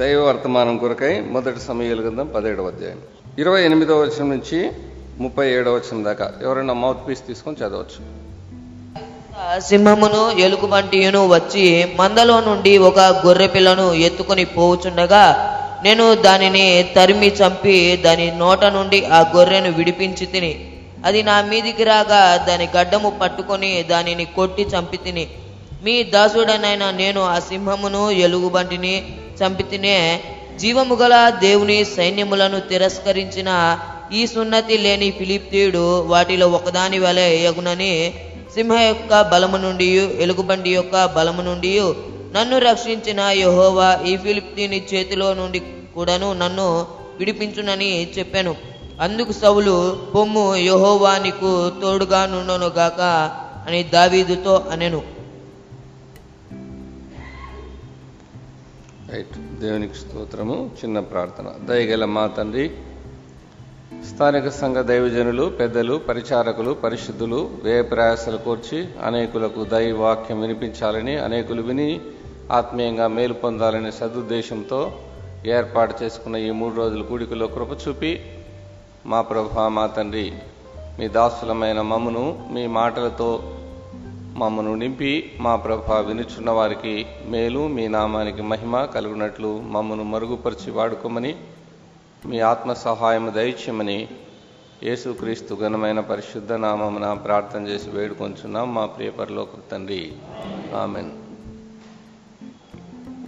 దైవ వర్తమానం కొరకై మొదటి సమయాలు గ్రంథం పదిహేడవ అధ్యాయం. ఇరవై ఎనిమిదవ వచనం నుంచి ముప్పై ఏడవ వచనం దాకా ఎవరైనా మౌత్ పీస్ తీసుకొని చదవచ్చు. సింహమును ఎలుగుబంటియును వచ్చి మందలో నుండి ఒక గొర్రె పిల్లను ఎత్తుకొని పోవుచుండగా నేను దానిని తరిమి చంపి దాని నోట నుండి ఆ గొర్రెను విడిపించి తిని అది నా మీదికి రాగా దాని గడ్డము పట్టుకొని దానిని కొట్టి చంపి తిని మీ దాసుడనైన నేను ఆ సింహమును ఎలుగుబంటిని చంపితినే. జీవము గల దేవుని సైన్యములను తిరస్కరించిన ఈ సున్నతి లేని ఫిలిప్తీయుడు వాటిలో ఒకదాని వలె ఎగునని సింహ యొక్క బలము నుండి ఎలుగుబంటి యొక్క బలము నుండి నన్ను రక్షించిన యహోవా ఈ ఫిలిప్తీని చేతిలో నుండి కూడాను నన్ను విడిపించునని చెప్పాను. అందుకు సౌలు పొమ్ము యహోవా నీకు తోడుగా నుండును గాక అని దావీదుతో అనెను. రైట్. దేవునికి స్తోత్రము చిన్న ప్రార్థన. దయగల మా తండ్రి స్థానిక సంఘ దైవజనులు పెద్దలు పరిచారకులు పరిశుద్ధులు వ్యయ ప్రయాసలు కోర్చి అనేకులకు దైవ వాక్యం వినిపించాలని అనేకులు విని ఆత్మీయంగా మేలు పొందాలనే సదుద్దేశంతో ఏర్పాటు చేసుకున్న ఈ మూడు రోజుల కూడికలో కృప చూపి మా ప్రభా మా తండ్రి మీ దాసులమైన మమ్మను మీ మాటలతో మమ్మను నింపి మా ప్రభ వినుచున్న వారికి మేలు మీ నామానికి మహిమ కలుగునట్లు మమ్మను మరుగుపరిచి వాడుకోమని మీ ఆత్మ సహాయం దయచేయమని యేసుక్రీస్తు ఘనమైన పరిశుద్ధ నామమున ప్రార్థన చేసి వేడుకొంచున్నాం. మా ప్రియ తండ్రి. ఆమెన్.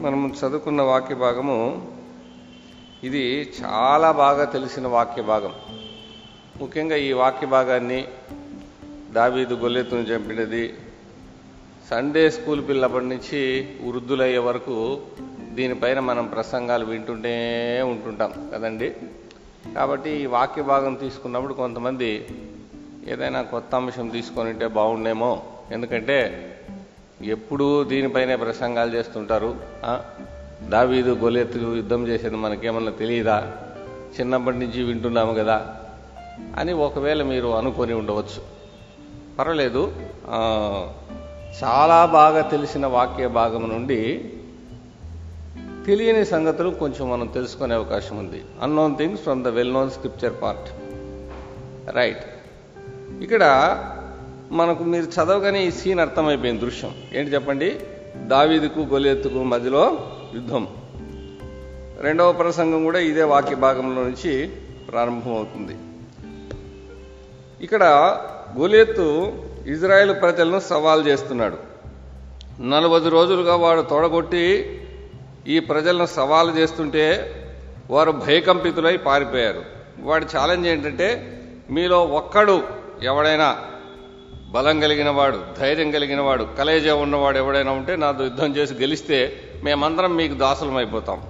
మనం చదువుకున్న వాక్య భాగము ఇది చాలా బాగా తెలిసిన వాక్య భాగం. ముఖ్యంగా ఈ వాక్య భాగాన్ని దావీదు గొల్లెత్తును చంపినది సండే స్కూల్ పిల్లప్పటి నుంచి వృద్ధులయ్యే వరకు దీనిపైన మనం ప్రసంగాలు వింటుంటే ఉంటుంటాం కదండి? కాబట్టి ఈ వాక్య భాగం తీసుకున్నప్పుడు కొంతమంది ఏదైనా కొత్త అంశం తీసుకొని ఉంటే బాగుండేమో. ఎందుకంటే ఎప్పుడూ దీనిపైనే ప్రసంగాలు చేస్తుంటారు. దావీదు గొలెత్తు యుద్ధం చేసేది మనకేమన్నా తెలియదా? చిన్నప్పటి నుంచి వింటున్నాము కదా అని ఒకవేళ మీరు అనుకొని ఉండవచ్చు. పర్వాలేదు. చాలా బాగా తెలిసిన వాక్య భాగం నుండి తెలియని సంగతులు కొంచెం మనం తెలుసుకునే అవకాశం ఉంది. Unknown things from the well known scripture part right ఇక్కడ మనకు మీరు చదవగానే ఈ సీన్ అర్థమైపోయింది దృశ్యం. ఏంటి చెప్పండి? దావీదుకు గొలెత్తుకు మధ్యలో యుద్ధం. రెండవ ప్రసంగం కూడా ఇదే వాక్య భాగంలో నుంచి ప్రారంభమవుతుంది. ఇక్కడ గొలెత్తు ఇజ్రాయెల్ ప్రజలను సవాల్ చేస్తున్నాడు. నలభై రోజులుగా వాడు తొడగొట్టి ఈ ప్రజలను సవాలు చేస్తుంటే వారు భయకంపితులై పారిపోయారు. వాడి ఛాలెంజ్ ఏంటంటే మీలో ఒక్కడు ఎవడైనా బలం కలిగిన వాడు ధైర్యం కలిగిన వాడు కలేజా ఉన్నవాడు ఎవడైనా ఉంటే నాతో యుద్ధం చేసి గెలిస్తే మేమందరం మీకు దాసులం అయిపోతాం.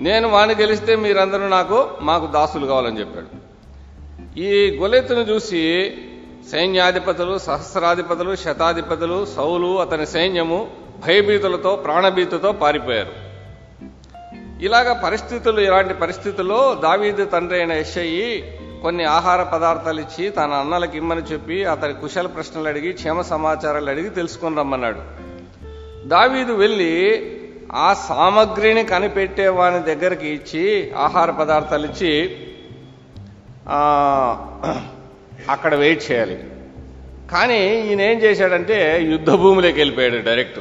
నేను వాడిని గెలిస్తే మీరందరూ నాకు మాకు దాసులు కావాలని చెప్పాడు. ఈ గొలెత్తును చూసి సైన్యాధిపతులు సహస్రాధిపతులు శతాధిపతులు సౌలు అతని సైన్యము భయభీతులతో ప్రాణభీతితో పారిపోయారు. ఇలాగ పరిస్థితులు ఇలాంటి పరిస్థితుల్లో దావీదు తండ్రి అయిన యశ్ఐ కొన్ని ఆహార పదార్థాలు ఇచ్చి తన అన్నలకు ఇమ్మని చెప్పి అతని కుశల ప్రశ్నలు అడిగి క్షేమ సమాచారాలు అడిగి తెలుసుకొని రమ్మన్నాడు. దావీదు వెళ్ళి ఆ సామగ్రిని కనిపెట్టే వాని దగ్గరికి ఇచ్చి ఆహార పదార్థాలు ఇచ్చి అక్కడ వెయిట్ చేయాలి. కానీ ఈయన ఏం చేశాడంటే యుద్ధ భూమిలోకి వెళ్ళిపోయాడు డైరెక్ట్.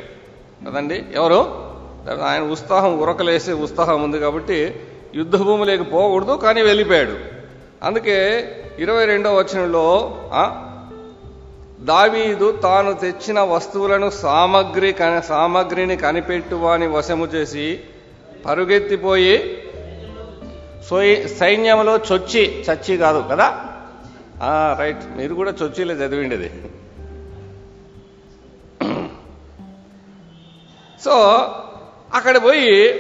కదండి? ఎవరు? ఆయన ఉత్సాహం ఉరకలేసే ఉత్సాహం ఉంది కాబట్టి యుద్ధ భూమిలోకి పోకూడదు కానీ వెళ్ళిపోయాడు. అందుకే ఇరవై రెండవ వచనంలో దావీదు తాను తెచ్చిన వస్తువులను సామగ్రి సామగ్రిని కనిపెట్టువాని వశము చేసి పరుగెత్తిపోయి సోయి- సైన్యంలో చొచ్చి చచ్చి కాదు కదా? రైట్. మీరు కూడా చొచ్చిలే చదివిండేది. సో అక్కడ పోయి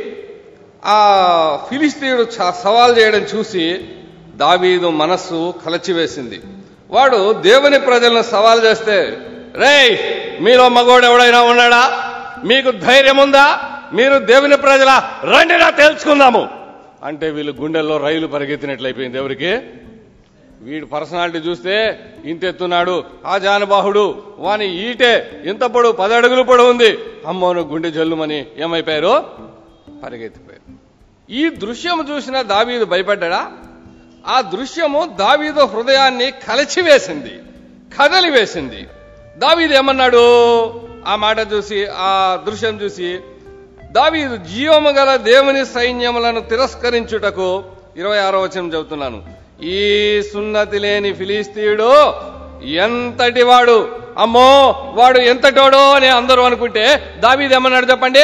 ఆ ఫిలిస్తీయుడు చ- సవాల్ చేయడం చూసి దావీదు మనస్సు కలచివేసింది. వాడు దేవుని ప్రజలను సవాల్ చేస్తే రేయ్ మీలో మగోడు ఎవడైనా ఉన్నాడా? మీకు ధైర్యం ఉందా? మీరు దేవుని ప్రజల రండిరా తెలుసుకుందాము అంటే వీళ్ళు గుండెల్లో రైలు పరిగెత్తినట్లయిపోయింది ఎవరికి? వీడి పర్సనాలిటీ చూస్తే ఇంతెత్తున్నాడు. ఆ జానబాహుడు వాని ఈటే ఇంత పొడు పది అడుగులు పొడవు ఉంది. అమ్మోను గుండె జల్లుమని ఏమైపోయారు? పరిగెత్తిపోయారు. ఈ దృశ్యం చూసిన దావీదు భయపడ్డా? ఆ దృశ్యము దావీదు హృదయాన్ని కలచివేసింది కదలివేసింది. దావీదు ఏమన్నాడు? ఆ మాట చూసి ఆ దృశ్యం చూసి దావీదు జీవము గల దేవుని సైన్యములను తిరస్కరించుటకు ఇరవై ఆరో వచనం చెబుతున్నాను ఈ సున్నతి లేని ఫిలిస్తీయుడు ఎంతటి వాడు అమ్మో వాడు ఎంతటోడో అని అందరూ అనుకుంటే దావీదు ఏమన్నాడు చెప్పండి?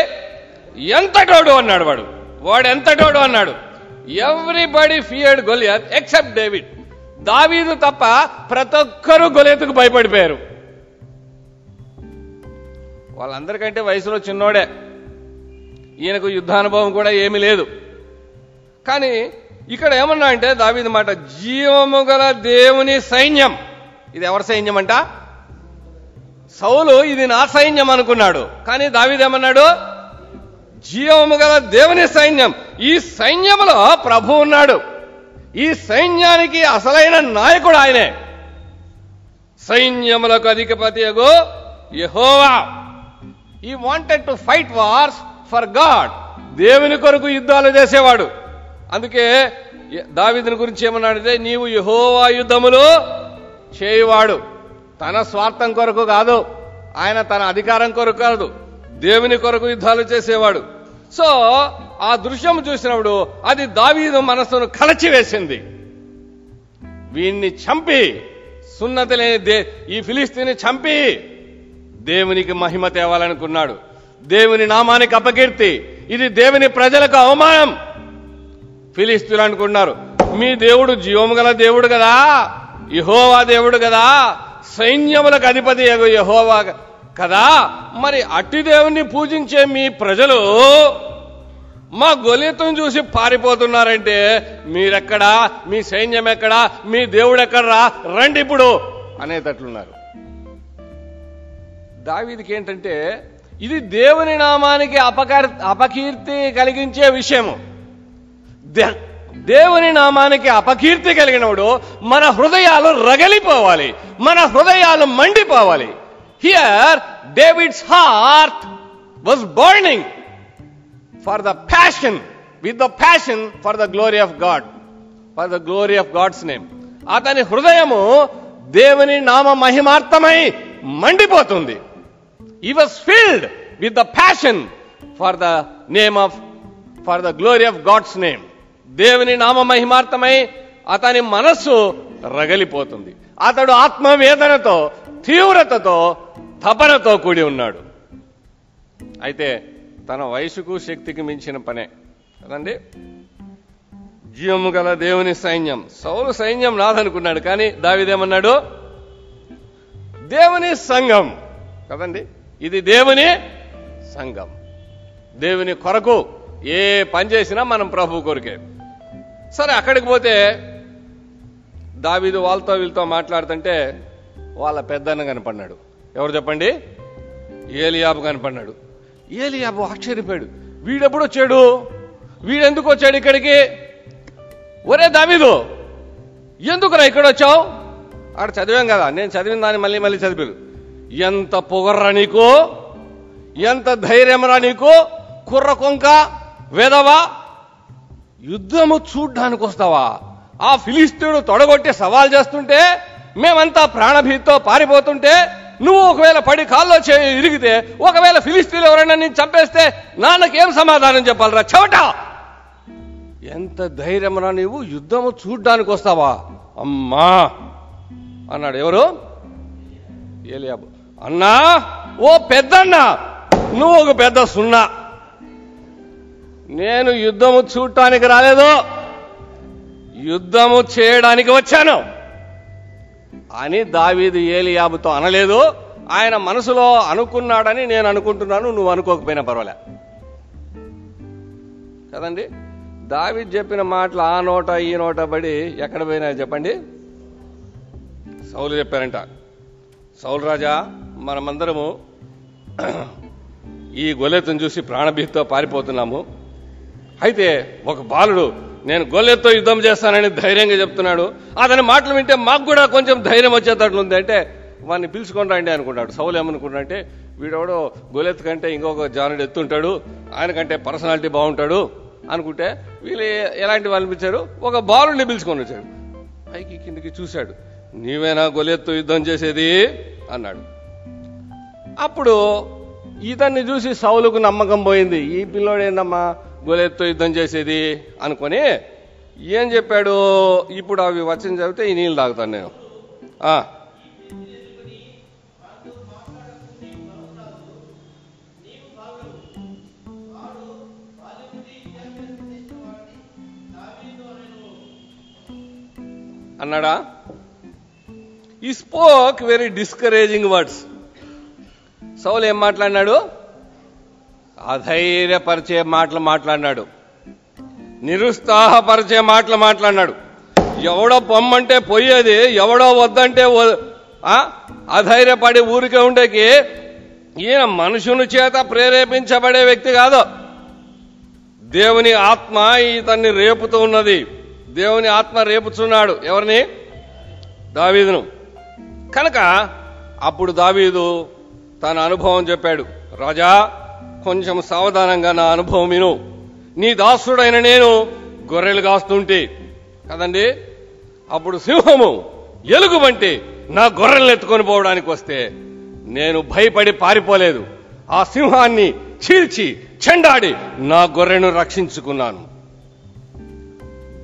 ఎంతటోడు అన్నాడు వాడు. వాడు ఎంతటోడు అన్నాడు? Everybody feared Goliath except David. దావీదు తప్ప ప్రతి ఒక్కరూ గొలియత్కు భయపడిపోయారు. వాళ్ళందరికంటే వయసులో చిన్నోడే. ఈయనకు యుద్ధానుభవం కూడా ఏమీ లేదు. కానీ ఇక్కడ ఏమన్నా అంటే దావీది మాట జీవము గల దేవుని సైన్యం. ఇది ఎవరి సైన్యం అంట? సౌలు ఇది నా సైన్యం అనుకున్నాడు. కానీ దావీదు ఏమన్నాడు? జీవము గల దేవుని సైన్యం. ఈ సైన్యములో ప్రభు ఉన్నాడు. ఈ సైన్యానికి అసలైన నాయకుడు ఆయనే. సైన్యములకు అధిపతి యహోవా. He wanted to fight wars for God దేవుని కొరకు యుద్ధాలు చేసేవాడు. అందుకే దావిదిని గురించి ఏమన్నాడంటే నీవు యహోవాయుధములు చేయువాడు. తన స్వార్థం కొరకు కాదు ఆయన తన అధికారం కొరకు కాదు దేవుని కొరకు యుద్ధాలు చేసేవాడు. సో ఆ దృశ్యం చూసినప్పుడు అది దావీదు మనసును కలచివేసింది. వీణ్ణి చంపి సున్నతి లేని దే ఈ ఫిలిస్తీని చంపి దేవునికి మహిమ తేవాలనుకున్నాడు. దేవుని నామానికి అపకీర్తి. ఇది దేవుని ప్రజలకు అవమానం. ఫిలిస్తీన్లు అనుకుంటున్నారు. మీ దేవుడు జీవము గల దేవుడు కదా. యహోవా దేవుడు కదా. సైన్యములకు అధిపతి యహోవా కదా. మరి అట్టి దేవుణ్ణి పూజించే మీ ప్రజలు మా గొలితం చూసి పారిపోతున్నారంటే మీరెక్కడా? మీ సైన్యం ఎక్కడా? మీ దేవుడు ఎక్కడరా? రండి ఇప్పుడు అనేటట్లున్నారు. దావీదికి ఏంటంటే ఇది దేవుని నామానికి అపకర్ అపకీర్తి కలిగించే విషయము. దేవుని నామానికి అపకీర్తి కలిగినప్పుడు మన హృదయాలు రగలిపోవాలి. మన హృదయాలు మండిపోవాలి. Here David's heart was burning for the passion with the passion for the glory of God for the glory of God's name అతని హృదయము దేవుని నామ మహిమార్థమై మండిపోతుంది. He was filled with the passion for the name of for the glory of God's name దేవుని నామ మహిమార్థమై అతని మనస్సు రగలిపోతుంది. అతడు ఆత్మవేదనతో తీవ్రతతో తపనతో కూడి ఉన్నాడు. అయితే తన వయసుకు శక్తికి మించిన పనే. కదండి? జీవము గల దేవుని సైన్యం. సౌలు సైన్యం నాదనుకున్నాడు. కానీ దావిదేమన్నాడు? దేవుని సంఘం. కదండి? ఇది దేవుని సంఘం. దేవుని కొరకు ఏ పని చేసినా మనం ప్రభు కొరకే. సరే అక్కడికి పోతే దావీదు వాళ్ళతో వీళ్ళతో మాట్లాడుతుంటే వాళ్ళ పెద్దన్న కనపడినాడు ఎవరు చెప్పండి? ఏలియాబు కనపడినాడు ఏలియాబు ఆశ్చర్యపోయాడు. వీడెప్పుడు వచ్చాడు? వీడెందుకు వచ్చాడు ఇక్కడికి? ఒరే దావీదు ఎందుకురా ఇక్కడ వచ్చావు? ఆడ చదివాం కదా నేను చదివిన దాన్ని మళ్ళీ మళ్ళీ చదివాను ఎంత పొగర్రా నీకు? ఎంత ధైర్యంరా నీకు? కుర్ర కొంక వెదవా యుద్ధము చూడ్డానికి వస్తావా? ఆ ఫిలిస్తీయుడు తొడగొట్టి సవాల్ చేస్తుంటే మేమంతా ప్రాణభీతితో పారిపోతుంటే నువ్వు ఒకవేళ పడి కాల్లో చే ఇరిగితే ఒకవేళ ఫిలిస్తీన్లు ఎవరైనా నేను చంపేస్తే నాన్నకేం సమాధానం చెప్పాలరా? చెవట ఎంత ధైర్యంరా నీవు యుద్ధము చూడ్డానికి వస్తావా? అమ్మా! అన్నాడు ఎవరు? ఏలియాబు. అన్నా ఓ పెద్దన్నా నువ్వు ఒక పెద్ద సున్నా. నేను యుద్ధము చూడటానికి రాలేదు. యుద్ధము చేయడానికి వచ్చాను. అని దావీదు ఏలియాబుతో అనలేదు. ఆయన మనసులో అనుకున్నాడని నేను అనుకుంటున్నాను. నువ్వు అనుకోకపోయినా పర్వాలే. కదండి? దావీద్ చెప్పిన మాటలు ఆ నోట ఈ నోట పడి ఎక్కడ పోయినా చెప్పండి. సౌలు చెప్పారంట. సౌలు రాజా మనమందరము ఈ గొలెతను చూసి ప్రాణభీతితో పారిపోతున్నాము. అయితే ఒక బాలుడు నేను గొల్లెతో యుద్ధం చేస్తానని ధైర్యంగా చెప్తున్నాడు. అతని మాటలు వింటే మాకు కూడా కొంచెం ధైర్యం వచ్చేటట్లుంది. అంటే వాడిని పిలుచుకొని రండి అనుకున్నాడు సౌలు ఏమనుకున్నాడంటే వీడెవడో గొలెత్ కంటే ఇంకొక జానుడు ఎత్తుంటాడు. ఆయన కంటే పర్సనాలిటీ బాగుంటాడు. అనుకుంటే వీళ్ళు ఎలాంటి వాళ్ళు పిలిచారు? ఒక బాలుని పిలుచుకొని వచ్చాడు. పైకి కిందికి చూశాడు. నీవేనా గొలెత్తు యుద్ధం చేసేది? అన్నాడు. అప్పుడు ఇతన్ని చూసి సౌలుకు నమ్మకం పోయింది. ఈ పిల్లోడేందమ్మా? గోలెత్తో యుద్ధం చేసేది అనుకొని ఏం చెప్పాడు? ఇప్పుడు అవి వచ్చిన చదివితే ఈ నీళ్ళు తాగుతాను నేను. అన్నాడా? He spoke very discouraging words సౌలు ఏం మాట్లాడినాడు? అధైర్యపరిచే మాటలు మాట్లాడినాడు. నిరుత్సాహపరిచే మాటలు మాట్లాడినాడు. ఎవడో పొమ్మంటే పోయేది ఎవడో వద్దంటే అధైర్యపడి ఊరికే ఉండేకి ఈయన మనుషుని చేత ప్రేరేపించబడే వ్యక్తి కాదు. దేవుని ఆత్మ ఇతన్ని రేపుతూ ఉన్నది. దేవుని ఆత్మ రేపుచున్నాడు. ఎవరిని? దావీదును. కనుక అప్పుడు దావీదు తన అనుభవం చెప్పాడు. రాజా కొంచెం సావధానంగా నా అనుభవం విను. నీ దాసుడైన నేను గొర్రెలు కాస్తుంటే. కదండి? అప్పుడు సింహము ఎలుగు వంటి నా గొర్రెలను ఎత్తుకొని పోవడానికి వస్తే నేను భయపడి పారిపోలేదు. ఆ సింహాన్ని చీల్చి చెండాడి నా గొర్రెను రక్షించుకున్నాను.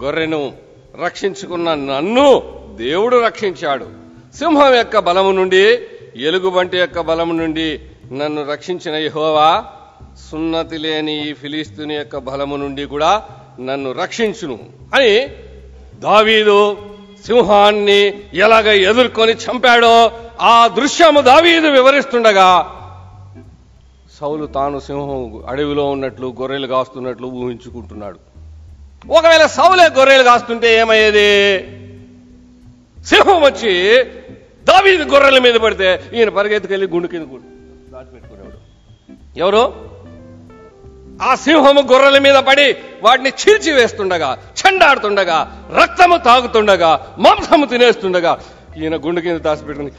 గొర్రెను రక్షించుకున్న నన్ను దేవుడు రక్షించాడు. సింహం యొక్క బలము నుండి ఎలుగుబంటి యొక్క బలము నుండి నన్ను రక్షించిన యహోవా సున్నతి లేని ఈ ఫిలిస్తీని యొక్క బలము నుండి కూడా నన్ను రక్షించును అని దావీదు సింహాన్ని ఎలాగ ఎదుర్కొని చంపాడో ఆ దృశ్యము దావీదు వివరిస్తుండగా సౌలు తాను సింహం అడవిలో ఉన్నట్లు గొర్రెలు కాస్తున్నట్లు ఊహించుకుంటున్నాడు. ఒకవేళ సౌలే గొర్రెలు కాస్తుంటే ఏమయ్యేది? సింహం వచ్చి దావీదు గొర్రెల మీద పడితే ఈయన పరిగెత్తుకెళ్ళి గుండు కింద దాచిపెట్టుకున్నాడు ఎవరు? ఆ సింహము గొర్రెల మీద పడి వాటిని చీల్చి వేస్తుండగా చెండాడుతుండగా రక్తము తాగుతుండగా మాంసము తినేస్తుండగా ఈయన గుండు కింద దాచిపెట్టుకుని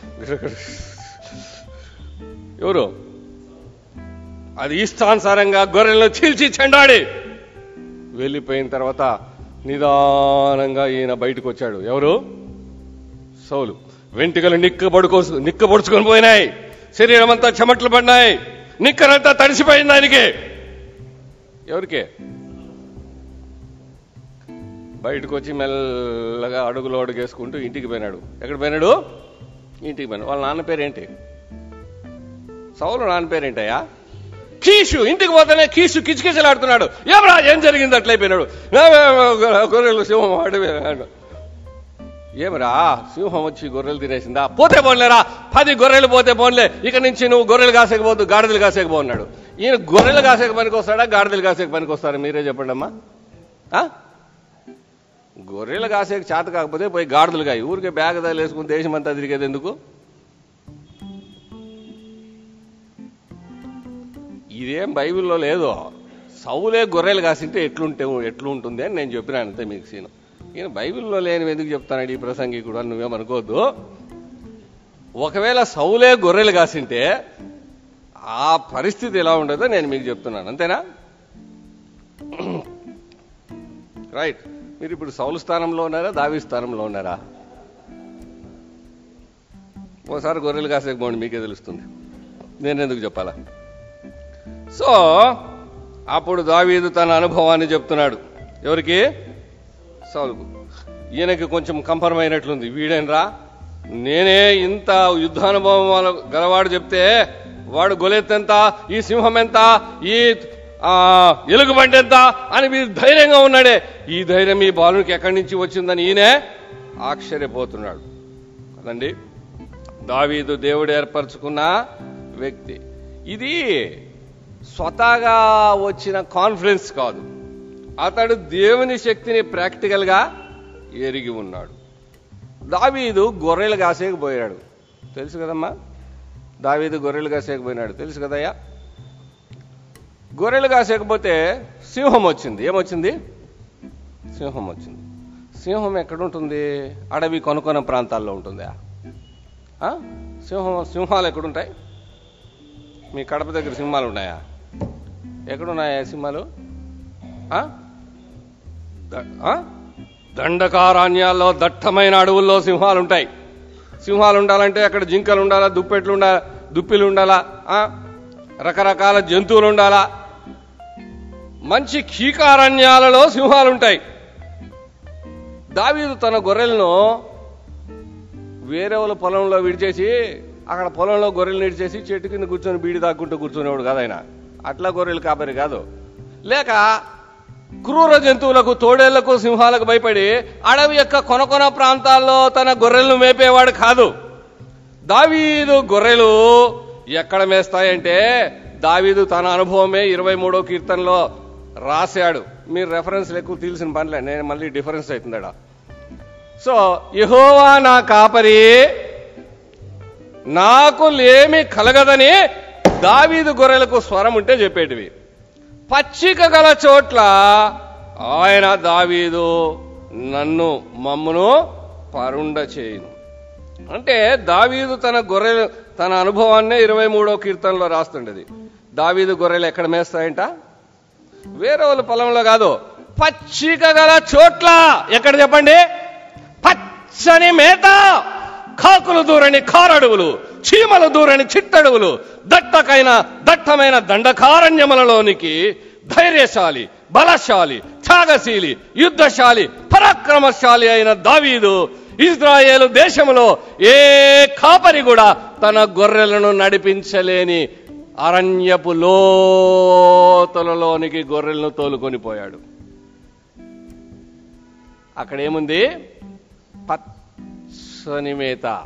ఎవరు? అది ఇష్టానుసారంగా గొర్రెలను చీల్చి చెండాడి. వెళ్ళిపోయిన తర్వాత నిదానంగా ఈయన బయటకు వచ్చాడు. ఎవరు? సౌలు. వెంట్రుకలు నిక్కబడుకో నిక్కబడుచుకొని పోయినాయి. శరీరం అంతా చెమట్లు పడినాయి. నిక్కరంతా తడిసిపోయింది ఆయనకి ఎవరికి? బయటకు వచ్చి మెల్లగా అడుగులో అడుగేసుకుంటూ ఇంటికి పోయినాడు. ఎక్కడ పోయినాడు? ఇంటికి పోయినాడు. వాళ్ళ నాన్న పేరేంటి? సౌలు నాన్న పేరేంటయ్యా? కీషు. ఇంటికి పోతేనే కీషు కిచకిచలాడుతున్నాడు. ఏమరా ఏం జరిగింది? అట్లయిపోయినాడు. గొర్రెలు సింహం అడవి ఏమరా? సింహం వచ్చి గొర్రెలు తినేసిందా? పోతే పోన్లేరా. పది గొర్రెలు పోతే పోన్లే. ఇక నుంచి నువ్వు గొర్రెలు కాసేకపోతు గాడిదలు కాసేకపోన్నాడు ఈయన గొర్రెలు కాసేక పనికి వస్తాడా గాడిదలు కాసేక పనికి వస్తారా మీరే చెప్పండి అమ్మా. గొర్రెలు కాసేక చేత కాకపోతే పోయి గాడిదలు కాయి. ఊరికే బ్యాగ్ తగిలేసుకుని దేశం అంతా తిరిగేది ఎందుకు? ఇదేం బైబిల్లో లేదు. సౌలే గొర్రెలు కాసింటే ఎట్లుంటే ఎట్లుంటుంది అని నేను చెప్పినాను అంతే మీకు సీను. ఈయన బైబిల్లో లేని ఎందుకు చెప్తానండి ఈ ప్రసంగి కూడా? నువ్వేమనుకోవద్దు. ఒకవేళ సౌలే గొర్రెలు కాసింటే ఆ పరిస్థితి ఎలా ఉండదో నేను మీకు చెప్తున్నాను. అంతేనా? రైట్. మీరు ఇప్పుడు సౌలు స్థానంలో ఉన్నారా దావి స్థానంలో ఉన్నారా? ఓసారి గొర్రెలు కాసేకపోండి మీకే తెలుస్తుంది. నేను ఎందుకు చెప్పాలా? సో అప్పుడు దావీదు తన అనుభవాన్ని చెప్తున్నాడు. ఎవరికి? సౌలుకు ఈయనకి కొంచెం కంఫర్మ్ అయినట్లుంది వీడేనరా నేనే ఇంత యుద్ధానుభవం గలవాడు చెప్తే వాడు గొలెత్తెంత? ఈ సింహం ఎంత ఈ ఆ, ఎలుగుబంటి ఎంత అని మీరు ధైర్యంగా ఉన్నాడే. ఈ ధైర్యం ఈ బాలునికి ఎక్కడి నుంచి వచ్చిందని ఈయనే ఆశ్చర్యపోతున్నాడు. కదండి? దావీదు దేవుడు ఏర్పరచుకున్న వ్యక్తి. ఇది స్వతహాగా వచ్చిన కాన్ఫిడెన్స్ కాదు. అతడు దేవుని శక్తిని ప్రాక్టికల్గా ఎరిగి ఉన్నాడు. దావీదు గొర్రెలు కాసేకపోయాడు. తెలుసు కదమ్మా? దావీదు గొర్రెలు కాసేకపోయినాడు. తెలుసు కదయ్యా? గొర్రెలు కాసేకపోతే సింహం వచ్చింది. ఏమొచ్చింది? సింహం వచ్చింది. సింహం ఎక్కడుంటుంది? అడవి కొనుకొన ప్రాంతాల్లో ఉంటుందా? ఆ? సింహం సింహాలు ఎక్కడుంటాయి? మీ కడప దగ్గర సింహాలు ఉన్నాయా? ఎక్కడున్నాయా సింహాలు? దండకారణ్యాల్లో దట్టమైన అడవుల్లో సింహాలు ఉంటాయి సింహాలు ఉండాలంటే అక్కడ జింకలు ఉండాలా దుప్పెట్లు ఉండాలా దుప్పిలు ఉండాలా రకరకాల జంతువులు ఉండాలా మంచి కీకారణ్యాలలో సింహాలు ఉంటాయి దావీదు తన గొర్రెలను వేరే వాళ్ళ పొలంలో విడిచేసి అక్కడ పొలంలో గొర్రెలు నిడిచేసి చెట్టు కింద కూర్చొని బీడి దాక్కుంటూ కూర్చునేవాడు కాదు ఆయన. అట్లా గొర్రెలు కాపరి కాదు. లేక క్రూర జంతువులకు తోడేళ్ళకు సింహాలకు భయపడి అడవి యొక్క కొన కొన ప్రాంతాల్లో తన గొర్రెలను మేపేవాడు కాదు. దావీదు గొర్రెలు ఎక్కడ మేస్తాయంటే దావీదు తన అనుభవమే ఇరవై మూడో కీర్తనలో రాశాడు. మీరు రెఫరెన్స్ ఎక్కువ తీల్సిన పనిలే నేను మళ్ళీ డిఫరెన్స్ అవుతుందడ సో యహోవా నా కాపరి నాకు లేమి కలగదని దావీదు గొర్రెలకు స్వరం ఉంటే చెప్పేటివి. పచ్చిక గల చోట్ల ఆయన దావీదు నన్ను మమ్మును పరుండ చేయును. అంటే దావీదు తన గొర్రెలు తన అనుభవాన్నే ఇరవై మూడో కీర్తనలో రాస్తుండేది. దావీదు గొర్రెలు ఎక్కడ మేస్తాయంట? వేరే వాళ్ళ పొలంలో కాదు. పచ్చిక గల చోట్ల. ఎక్కడ చెప్పండి? పచ్చని మేత కాకులు దూరని కారడువులు చీమలు దూరని చిట్టడువులు దట్టకైన దట్టమైన దండకారణ్యములలోనికి ధైర్యశాలి బలశాలి త్యాగశీలి యుద్ధశాలి పరాక్రమశాలి అయిన దావీదు ఇజ్రాయేలు దేశములో ఏ కాపరి కూడా తన గొర్రెలను నడిపించలేని అరణ్యపు లోతులలోనికి గొర్రెలను తోలుకొని పోయాడు. అక్కడ ఏముంది పచ్చని మేత.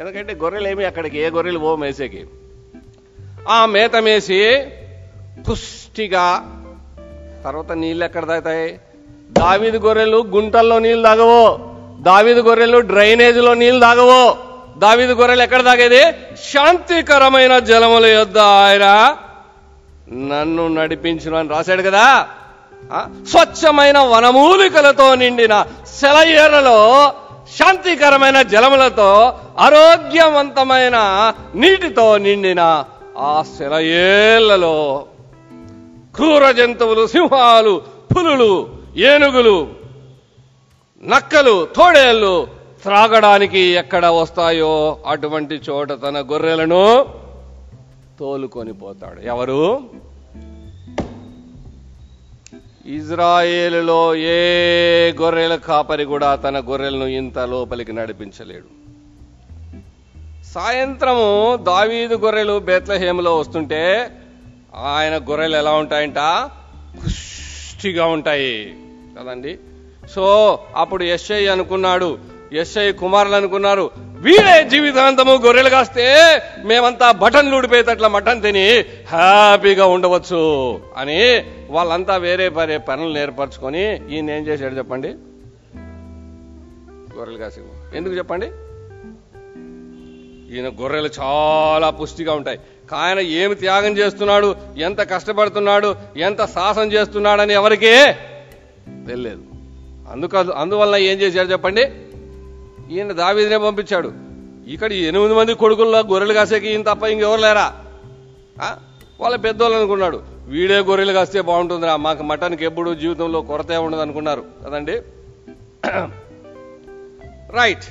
ఎందుకంటే గొర్రెలు ఏమి అక్కడికి ఏ గొర్రెలు పో మేసేకి. ఆ మేతమేసి పుష్టిగా తర్వాత నీళ్ళు ఎక్కడ తాగుతాయి? దావిది గొర్రెలు గుంటల్లో నీళ్ళు తాగవు. దావిది గొర్రెలు డ్రైనేజీలో నీళ్ళు తాగవు. దావిది గొర్రెలు ఎక్కడ తాగేది? శాంతికరమైన జలముల యొద్ద ఆయన నన్ను నడిపించును అని రాశాడు కదా. స్వచ్ఛమైన వనమూలికలతో నిండిన సెలయేళ్ళలో శాంతికరమైన జలములతో ఆరోగ్యవంతమైన నీటితో నిండిన ఆ సెలయేళ్ళలో క్రూర జంతువులు సింహాలు పులులు ఏనుగులు నక్కలు తోడేళ్ళు త్రాగడానికి ఎక్కడ వస్తాయో అటువంటి చోట తన గొర్రెలను తోలుకొని పోతాడు. ఎవరు? ఇజ్రాయేలులో ఏ గొర్రెల కాపరి కూడా తన గొర్రెలను ఇంత లోపలికి నడిపించలేడు. సాయంత్రము దావీదు గొర్రెలు బేత్లహేములో వస్తుంటే ఆయన గొర్రెలు ఎలా ఉంటాయంట? పుష్టిగా ఉంటాయి. కదండి? సో అప్పుడు ఎస్ఐ అనుకున్నాడు. ఎస్ఐ కుమారులు అనుకున్నారు వీరే జీవితాంతము గొర్రెలు కాస్తే మేమంతా బటన్లు ఊడిపోయేటట్ల మటన్ తిని హ్యాపీగా ఉండవచ్చు అని వాళ్ళంతా వేరే వేరే పనులు నేర్పరచుకొని ఈయన ఏం చేశాడు చెప్పండి? గొర్రెలు కాసి ఎందుకు చెప్పండి? ఈయన గొర్రెలు చాలా పుష్టిగా ఉంటాయి. ఆయన ఏమి త్యాగం చేస్తున్నాడు? ఎంత కష్టపడుతున్నాడు? ఎంత సాహసం చేస్తున్నాడని ఎవరికి తెలియదు. అందుక అందువల్ల ఏం చేశాడు చెప్పండి? ఈయన దావీదినే పంపించాడు. ఇక్కడ ఎనిమిది మంది కొడుకుల్లో గొర్రెలు కాసేకి ఈయన తప్ప ఇంకెవరు లేరా? వాళ్ళ పెద్దోళ్ళు అనుకున్నాడు. వీడే గొర్రెలు కాస్తే బాగుంటుందిరా. మాకు మటన్కి ఎప్పుడు జీవితంలో కొరతే ఉండదు అనుకున్నారు. కదండి? రైట్.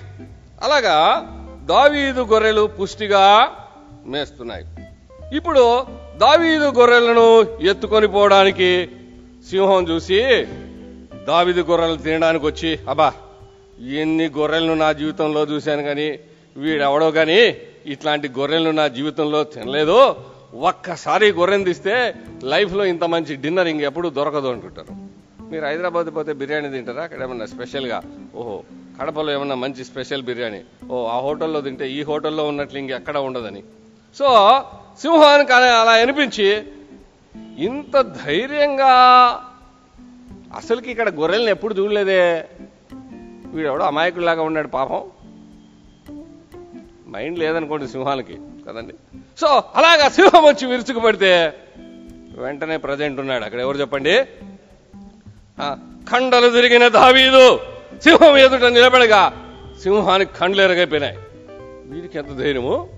అలాగా దావీదు గొర్రెలు పుష్టిగా మేస్తున్నాయి. ఇప్పుడు దావీదు గొర్రెలను ఎత్తుకొని పోవడానికి సింహం చూసి దావీదు గొర్రెలు తినడానికి వచ్చి అబ్బా ఎన్ని గొర్రెలను నా జీవితంలో చూశాను కానీ వీడెవడో కానీ ఇట్లాంటి గొర్రెలను నా జీవితంలో తినలేదు. ఒక్కసారి గొర్రెను తీస్తే లైఫ్లో ఇంత మంచి డిన్నర్ ఇంకెప్పుడు దొరకదు అనుకుంటారు. మీరు హైదరాబాద్ పోతే బిర్యానీ తింటారా? అక్కడ ఏమన్నా స్పెషల్గా? ఓహో కడపలో ఏమన్నా మంచి స్పెషల్ బిర్యానీ? ఓ ఆ హోటల్లో తింటే ఈ హోటల్లో ఉన్నట్లు ఇంకెక్కడ ఉండదని. సో సింహానికి అలా అనిపించి ఇంత ధైర్యంగా అసలుకి ఇక్కడ గొర్రెల్ని ఎప్పుడు చూడలేదే? వీడెవడో అమాయకుడిలాగా ఉన్నాడు పాపం. మైండ్ లేదనుకోండి సింహాలకి కదండి. సో అలాగా సింహం వచ్చి విరుచుకుపడితే వెంటనే ప్రజెంట్ ఉన్నాడు. అక్కడ ఎవరు చెప్పండి? కండలు తిరిగిన దావీదు సింహం ఎదుట నిలబడగా సింహానికి కండ్లు ఎరగైపోయినాయి. వీరికి ఎంత ధైర్యము?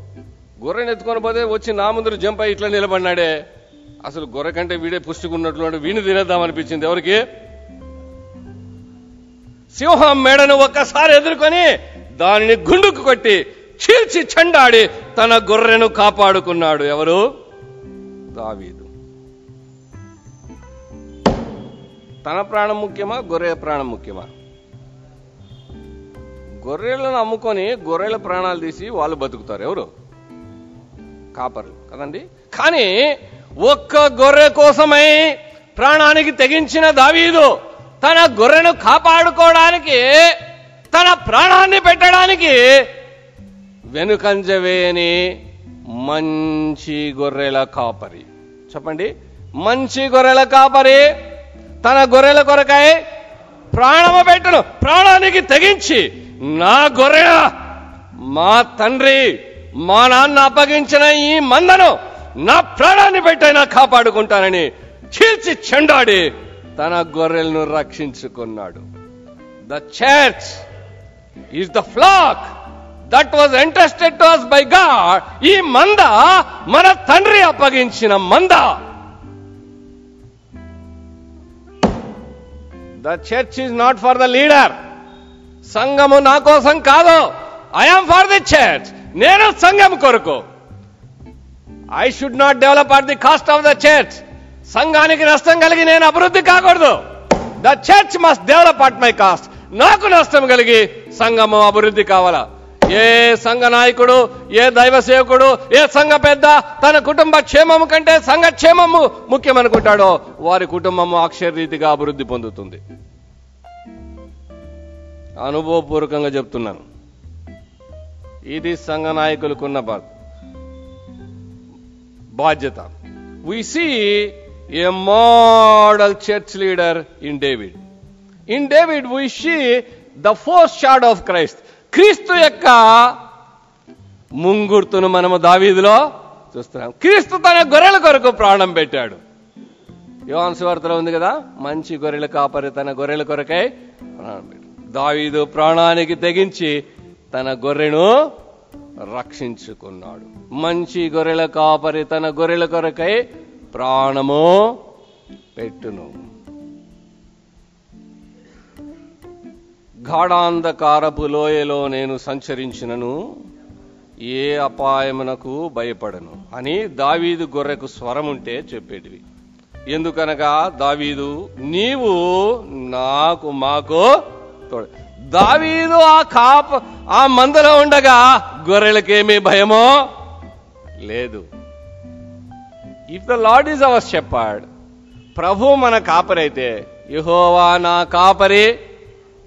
గొర్రెని ఎత్తుకొని పోతే వచ్చి నా ముందర జంప్ అయి ఇట్లా నిలబడినాడే. అసలు గొర్రె కంటే వీడే పుష్టికున్నట్లు వీణి తినేద్దాం అనిపించింది. ఎవరికి? సింహం మేడను ఒక్కసారి ఎదుర్కొని దానిని గుండుకు కొట్టి చీల్చి చెండాడి తన గొర్రెను కాపాడుకున్నాడు. ఎవరు? దావీదు. తన ప్రాణం ముఖ్యమా గొర్రె ప్రాణం ముఖ్యమా? గొర్రెలను అమ్ముకొని గొర్రెల ప్రాణాలు తీసి వాళ్ళు బతుకుతారు ఎవరు? కాపర్లు. కదండి? కానీ ఒక్క గొర్రె కోసమై ప్రాణానికి తెగించిన దావీదు తన గొర్రెను కాపాడుకోవడానికి తన ప్రాణాన్ని పెట్టడానికి వెనుకంజవేని మంచి గొర్రెల కాపరి. చెప్పండి? మంచి గొర్రెల కాపరి. తన గొర్రెల కొరకై ప్రాణము పెట్టును. ప్రాణానికి తెగించి నా గొర్రె మా తండ్రి మా నాన్న అప్పగించిన ఈ మందను నా ప్రాణాన్ని పెట్టైనా కాపాడుకుంటానని చీల్చి చెండాడి తన గొర్రెలను రక్షించుకున్నాడు. The church is the flock that was entrusted to us by God. ఈ మంద మన తండ్రి అప్పగించిన మంద. The church is not for the leader సంఘము నా కోసం కాదు. ఐఎమ్ ఫర్ ది చర్చ్ నేను సంఘం కొరకు. I should not develop at the cost of the church సంఘానికి నష్టం కలిగి నేను అభివృద్ధి కాకూడదు. The church must develop at my cost నాకు నష్టం కలిగి సంఘము అభివృద్ధి కావాలా? ఏ సంఘ నాయకుడు ఏ దైవ సేవకుడు ఏ సంఘ పెద్ద తన కుటుంబ క్షేమము కంటే సంఘ క్షేమము ముఖ్యమనుకుంటాడో వారి కుటుంబము అక్షరరీతిగా అభివృద్ధి పొందుతుంది. అనుభవపూర్వకంగా చెప్తున్నాను. ఇది సంఘ నాయకులకున్న బాధ్యత. We see a model church leader in David in David we see the foreshadow of Christ క్రీస్తు యొక్క ముంగుర్తును మనము దావీదులో చూస్తున్నాం. క్రీస్తు తన గొర్రెల కొరకు ప్రాణం పెట్టాడు. యోహాను ఉంది కదా మంచి గొర్రెల కాపరి తన గొర్రెల కొరకై ప్రాణం పెట్టాడు. దావీదు ప్రాణానికి తెగించి తన గొర్రెను రక్షించుకున్నాడు. మంచి గొర్రెల కాపరి తన గొర్రెల కొరకై ప్రాణము పెట్టును. గాఢాంధకారపు లోయలో నేను సంచరించినను ఏ అపాయమునకు భయపడను. అని దావీదు గొర్రెకు స్వరం ఉంటే చెప్పేటివి. ఎందుకనగా దావీదు నీవు నాకు మాకు తోడు. దావీదు ఆ కాప ఆ మందలో ఉండగా గొర్రెలకేమీ భయమో లేదు. If the Lord is our shepherd ప్రభు మన కాపరైతే యహోవా నా కాపరి.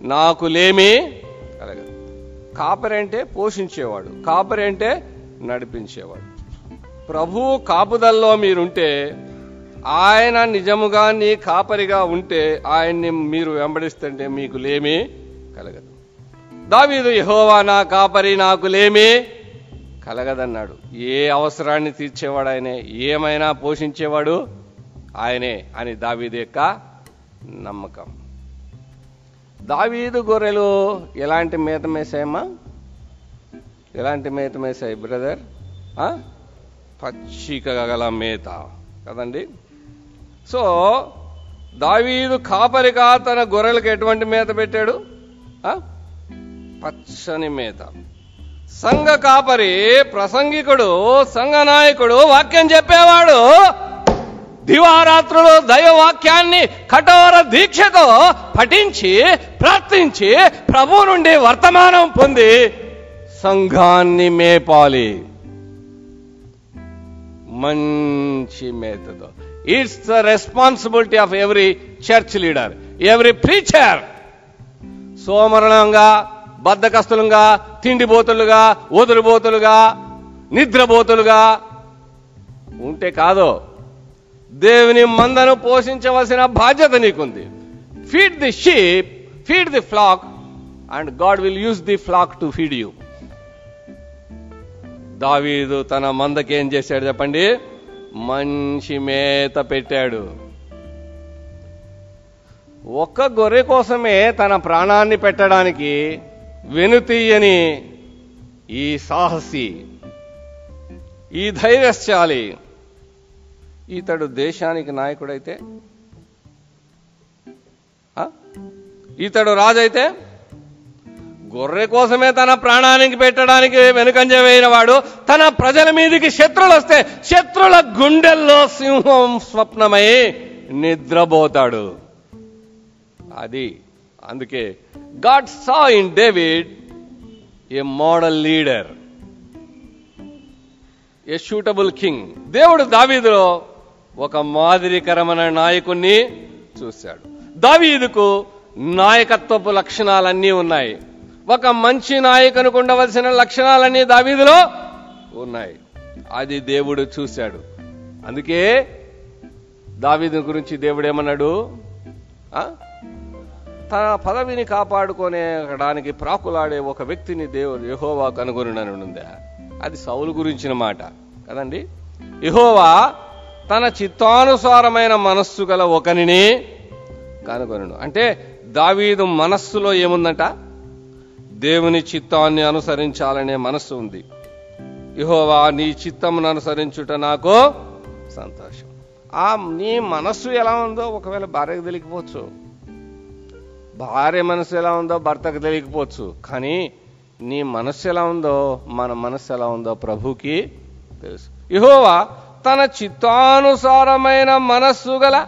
నాకు లేమి కలగదు. కాపరి అంటే పోషించేవాడు కాపరి అంటే నడిపించేవాడు. ప్రభు కాపుదల్లో మీరుంటే ఆయన నిజముగా నీ కాపరిగా ఉంటే ఆయన్ని మీరు వెంబడిస్తుంటే మీకు లేమి కలగదు. దావీదు యహోవా నా కాపరి నాకు లేమి కలగదన్నాడు. ఏ అవసరాన్ని తీర్చేవాడు ఆయనే ఏమైనా పోషించేవాడు ఆయనే అని దావీదు యొక్క నమ్మకం. దావీదు గొర్రెలు ఎలాంటి మేత మేసాయమ్మా? ఎలాంటి మేత మేసాయి బ్రదర్? పచ్చిక గల మేత. కదండి? సో దావీదు కాపరిగా తన గొర్రెలకు ఎటువంటి మేత పెట్టాడు? పచ్చని మేత. సంఘ కాపరి ప్రసంగికుడు సంఘ నాయకుడు వాక్యం చెప్పేవాడు. దివారాత్రులు దైవవాక్యాన్ని కఠోర దీక్షతో పఠించి ప్రార్థించి ప్రభు నుండి వర్తమానం పొంది సంఘాన్ని మేపాలి. మంచి మేతతో it's the responsibility of every church leader every preacher సోమరణంగా బద్ధకస్తులుగా తిండిబోతులుగా ఓదురుబోతులుగా నిద్రబోతులుగా ఉంటే కాదు. దేవుని మందను పోషించవలసిన బాధ్యత నీకుంది. Feed the sheep feed the flock and God will use the flock to feed you దావీదు తన మందకి ఏం చేశాడు చెప్పండి? మంచి మేత పెట్టాడు. ఒక్క గొర్రె కోసమే తన ప్రాణాన్ని పెట్టడానికి వెనుతీయని ఈ సాహసి ఈ ధైర్యశాలి ఇతడు దేశానికి నాయకుడైతే? ఈతడు ఇతడు రాజైతే? గొర్రె కోసమే తన ప్రాణానికి పెట్టడానికి వెనుకంజ వేయిన వాడు తన ప్రజల మీదకి శత్రులు వస్తే శత్రుల గుండెల్లో సింహం స్వప్నమై నిద్రపోతాడు. అది అందుకే God saw in David a model leader. A suitable king. దేవుడు దావీదులో ఒక మాదిరికరమైన నాయకుణ్ణి చూశాడు. దావీదుకు నాయకత్వపు లక్షణాలన్నీ ఉన్నాయి. ఒక మంచి నాయకునికి ఉండవలసిన లక్షణాలన్నీ దావీదులో ఉన్నాయి. అది దేవుడు చూశాడు. అందుకే దావీదు గురించి దేవుడు ఏమన్నాడు తన పదవిని కాపాడుకోనేడానికి ప్రాకులాడే ఒక వ్యక్తిని దేవుడు యహోవా కనుగొనని ఉందా? అది సౌలు గురించిన మాట. కదండి? యహోవా తన చిత్తానుసారమైన మనస్సు గల ఒకనిని కనుగొనను. అంటే దావీదు మనస్సులో ఏముందంట? దేవుని చిత్తాన్ని అనుసరించాలనే మనస్సు ఉంది. ఇహోవా నీ చిత్తమును అనుసరించుట నాకు సంతోషం. ఆ నీ మనస్సు ఎలా ఉందో ఒకవేళ భార్యకు తెలియకపోవచ్చు. భార్య మనసు ఎలా ఉందో భర్తకు తెలియకపోవచ్చు. కానీ నీ మనస్సు ఎలా ఉందో మన మనస్సు ఎలా ఉందో ప్రభుకి తెలుసు. ఇహోవా తన చిత్తానుసారమైన మనస్సు గల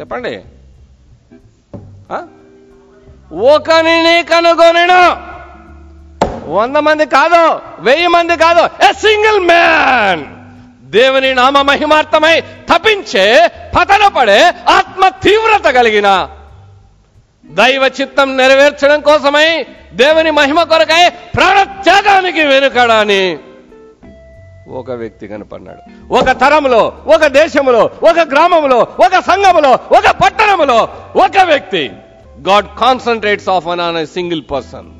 చెప్పండి. ఆ? కనుగొనను. వంద మంది కాదు వెయ్యి మంది కాదు ఎ సింగిల్ మ్యాన్. దేవుని నామ మహిమార్థమై తపించే పతనపడే ఆత్మ తీవ్రత కలిగిన దైవ చిత్తం నెరవేర్చడం కోసమై దేవుని మహిమ కొరకై ప్రాణత్యాగానికి వెనుకడాని ఒక వ్యక్తి కనపడినాడు ఒక తరములో ఒక దేశములో ఒక గ్రామములో ఒక సంఘములో ఒక పట్టణములో ఒక వ్యక్తి. God concentrates of an single person.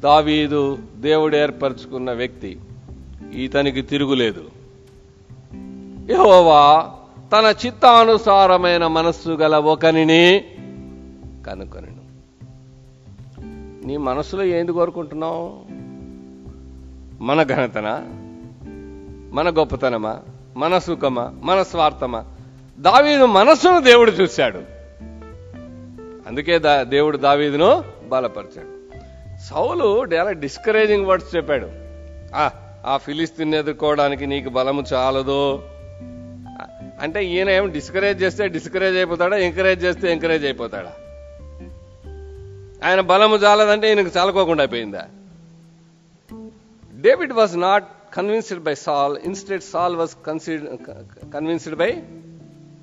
దావీదు దేవుడు ఏర్పరచుకున్న వ్యక్తి. ఈతనికి తిరుగులేదు. యహోవా తన చిత్తానుసారమైన మనస్సు గల ఒకనిని కనుకొనను. నీ మనసులో ఏంది కోరుకుంటున్నావు? మన ఘనతన? మన గొప్పతనమా? మన సుఖమా? మన స్వార్థమా? దావీదు మనస్సును దేవుడు చూశాడు. అందుకే దా దేవుడు దావీదును బలపరిచాడు. సౌలు చాలా డిస్కరేజింగ్ వర్డ్స్ చెప్పాడు. ఆ ఆ ఫిలిస్తీన్ ఎదుర్కోవడానికి నీకు బలము చాలదు. అంటే ఈయన ఏం డిస్కరేజ్ చేస్తే డిస్కరేజ్ అయిపోతాడా? ఎంకరేజ్ చేస్తే ఎంకరేజ్ అయిపోతాడా? ఆయన బలము చాలదంటే ఈయనకు చాలకోకుండా అయిపోయిందా David was not convinced by Saul instead Saul was కన్సిడ్ convinced by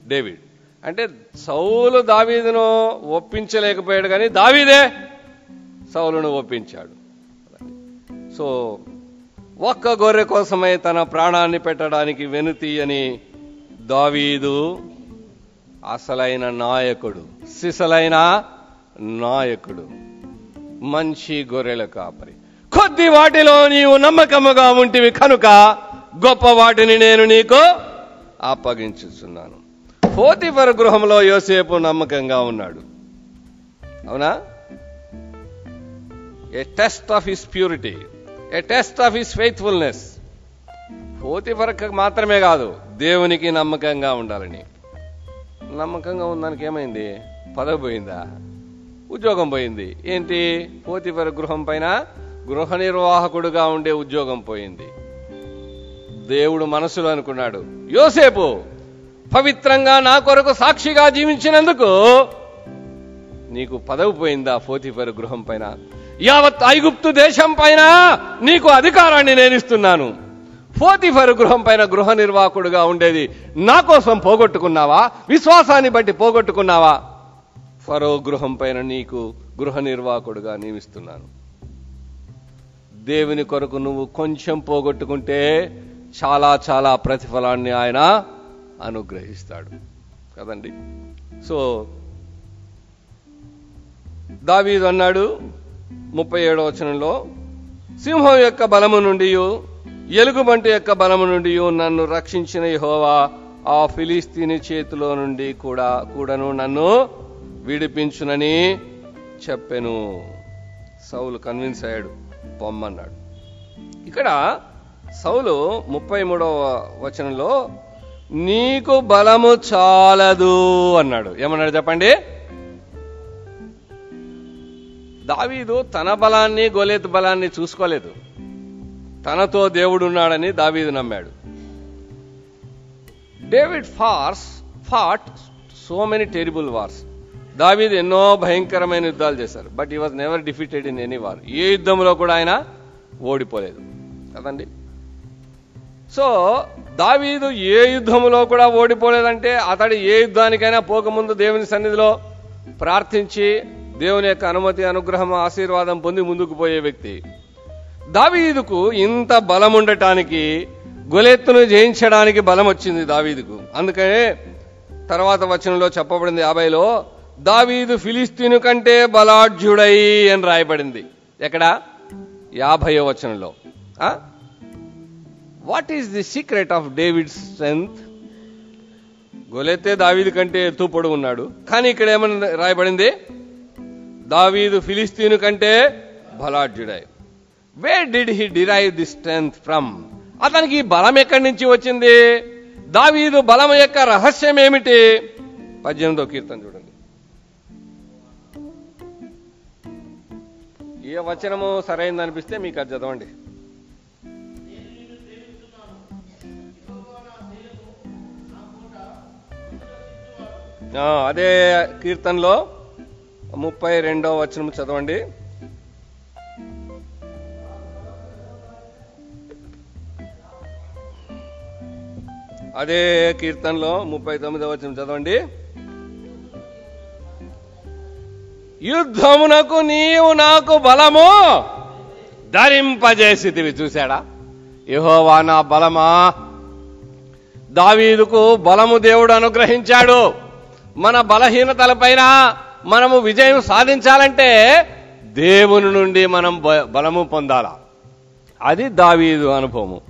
David అంటే సౌలు దావీదును ఒప్పించలేకపోయాడు కానీ దావీదే సౌలును ఒప్పించాడు. సో ఒక్క గొర్రె కోసమై తన ప్రాణాన్ని పెట్టడానికి వెనుతి అని దావీదు అసలైన నాయకుడు సిసలైన నాయకుడు మంచి గొర్రెల కాపరి. కొద్ది వాటిలో నీవు నమ్మకముగా ఉంటివి కనుక గొప్ప వాటిని నేను నీకు అప్పగించుచున్నాను. పోతిఫర్ గృహంలో యోసేపు నమ్మకంగా ఉన్నాడు. అవునా? A test of his purity a test of his faithfulness పోతిఫర్కి మాత్రమే కాదు దేవునికి నమ్మకంగా ఉండాలని. నమ్మకంగా ఉందానికి ఏమైంది? పదవి పోయిందా? ఉద్యోగం పోయింది. ఏంటి? పోతిఫర్ గృహం పైన గృహ నిర్వాహకుడుగా ఉండే ఉద్యోగం పోయింది. దేవుడు మనసులో అనుకున్నాడు యోసేపు పవిత్రంగా నా కొరకు సాక్షిగా జీవించినందుకు నీకు పదవి పోయిందా పోతిఫర్ గృహం పైన? యావత్ ఐగుప్తు దేశం పైన నీకు అధికారాన్ని నేను ఇస్తున్నాను. గృహం పైన గృహ నిర్వాహకుడుగా ఉండేది నా కోసం పోగొట్టుకున్నావా? విశ్వాసాన్ని బట్టి పోగొట్టుకున్నావా? ఫరో గృహం పైన నీకు గృహ నిర్వాహకుడుగా నియమిస్తున్నాను. దేవుని కొరకు నువ్వు కొంచెం పోగొట్టుకుంటే చాలా చాలా ప్రతిఫలాన్ని ఆయన అనుగ్రహిస్తాడు. కదండి? సో దావీదు అన్నాడు ముప్పై ఏడో వచనంలో సింహం యొక్క బలము నుండి ఎలుగుబంటి యొక్క బలము నుండి నన్ను రక్షించిన యహోవా ఆ ఫిలిస్తీని చేతిలో నుండి కూడా కూడాను నన్ను విడిపించునని చెప్పెను. సౌలు కన్విన్స్ అయ్యాడు. పొమ్మన్నాడు. ఇక్కడ సౌలు ముప్పై మూడవ వచనంలో నీకు బలము చాలదు అన్నాడు. ఏమన్నాడు చెప్పండి? దావీదు తన బలాన్ని గోలేత్ బలాన్ని చూసుకోలేదు. తనతో దేవుడు ఉన్నాడని దావీదు నమ్మాడు. David farce fought so many terrible wars. దావీద్ ఎన్నో భయంకరమైన యుద్ధాలు చేశారు. But he was never defeated in any war ఏ యుద్ధంలో కూడా ఆయన ఓడిపోలేదు. కదండి? సో దావీదు ఏ యుద్ధంలో కూడా ఓడిపోలేదంటే అతడు ఏ యుద్ధానికైనా పోకముందు దేవుని సన్నిధిలో ప్రార్థించి దేవుని యొక్క అనుమతి అనుగ్రహం ఆశీర్వాదం పొంది ముందుకు పోయే వ్యక్తి. దావీదుకు ఇంత బలం ఉండటానికి గొలెత్తును జయించడానికి బలం వచ్చింది దావీదుకు. అందుకనే తర్వాత వచనంలో చెప్పబడింది యాభైలో దావీదు ఫిలిస్తీను కంటే బలాఢ్యుడై అని రాయబడింది. ఎక్కడ? యాభై వచనంలో. What is the secret of David strength గొలెత్తే దావీదు కంటే ఎత్తు ఉన్నాడు. కానీ ఇక్కడ ఏమన్నా రాయబడింది? దావీదు ఫిలిస్తీను కంటే బలాఢ్యుడై. Why did he derive the strength from అతనికి బలం ఎక్కడి నుంచి వచ్చింది? దావీదు బలం యొక్క రహస్యం ఏమిటి? పద్దెనిమిదో కీర్తన చూడండి. ఏ వచనము సరైనది అనిపిస్తే మీకు అది చదవండి. అదే కీర్తనలో ముప్పై రెండో వచనం చదవండి. అదే కీర్తనలో ముప్పై తొమ్మిదో వచనం చదవండి. యుద్ధమునకు నీవు నాకు బలము. ధరింపజేసితివి చూశాడా? యహోవా నా బలమా? దావీదుకు బలము దేవుడు అనుగ్రహించాడు. మన బలహీనతలపైన మనము విజయం సాధించాలంటే దేవుని నుండి మనం బ- బలము పొందాల? అది దావీదు అనుభవము.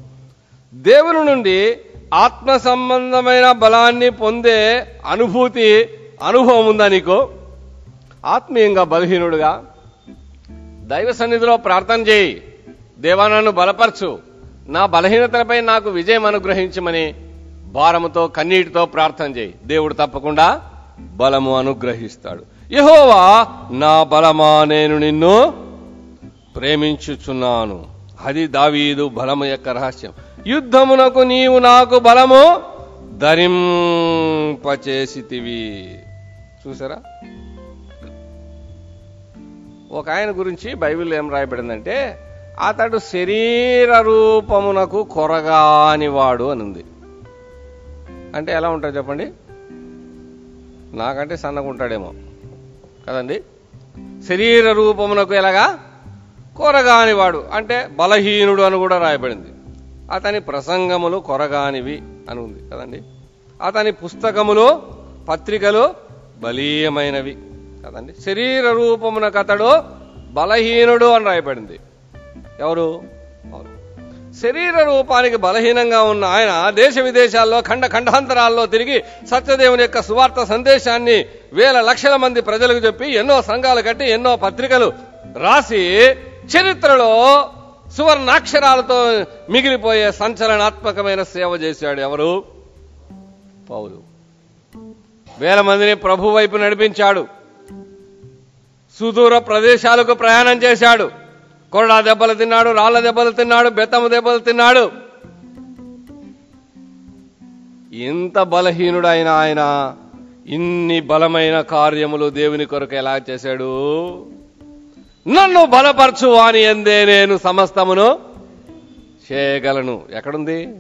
దేవుని నుండి ఆత్మ సంబంధమైన బలాన్ని పొందే అనుభూతి అనుభవం ఉందా నీకు? ఆత్మీయంగా బలహీనుడుగా దైవ సన్నిధిలో ప్రార్థన చేయి. దేవా నన్ను బలపరచు. నా బలహీనతలపై నాకు విజయం అనుగ్రహించమని భారముతో కన్నీటితో ప్రార్థన చేయి. దేవుడు తప్పకుండా బలము అనుగ్రహిస్తాడు. యహోవా నా బలమా నేను నిన్ను ప్రేమించుచున్నాను. అది దావీదు బలము యొక్క రహస్యం. యుద్ధమునకు నీవు నాకు బలము ధరింపచేసితివి. చూసారా? ఒక ఆయన గురించి బైబిల్ ఏం రాయబడిందంటే అతడు శరీర రూపమునకు కొరగానివాడు అని ఉంది అంటే ఎలా ఉంటాడు చెప్పండి? నాకంటే సన్నగా ఉంటాడేమో. కదండి? శరీర రూపమునకు ఎలాగా? కొరగానివాడు. అంటే బలహీనుడు అని కూడా రాయబడింది. అతని ప్రసంగములు కొరగానివి అని ఉంది కదండి? అతని పుస్తకములు పత్రికలు బలీయమైనవి. కదండి? శరీర రూపమున కథడు బలహీనుడు అని రాయబడింది. ఎవరు? శరీర రూపానికి బలహీనంగా ఉన్న ఆయన దేశ విదేశాల్లో ఖండ ఖండాంతరాల్లో తిరిగి సత్యదేవుని యొక్క సువార్త సందేశాన్ని వేల లక్షల మంది ప్రజలకు చెప్పి ఎన్నో సంఘాలు కట్టి ఎన్నో పత్రికలు రాసి చరిత్రలో సువర్ణాక్షరాలతో మిగిలిపోయే సంచలనాత్మకమైన సేవ చేశాడు ఎవరు? పౌలు. వేల మందిని ప్రభు వైపు నడిపించాడు. సుదూర ప్రదేశాలకు ప్రయాణం చేశాడు. కొరడా దెబ్బలు తిన్నాడు రాళ్ళ దెబ్బలు తిన్నాడు బెత్తమ దెబ్బలు తిన్నాడు. ఎంత బలహీనుడైన ఆయన ఇన్ని బలమైన కార్యములు దేవుని కొరకు ఎలా చేశాడు? నన్ను బలపరచు అని ఎందే నేను సమస్తమును చేయగలను. ఎక్కడుంది?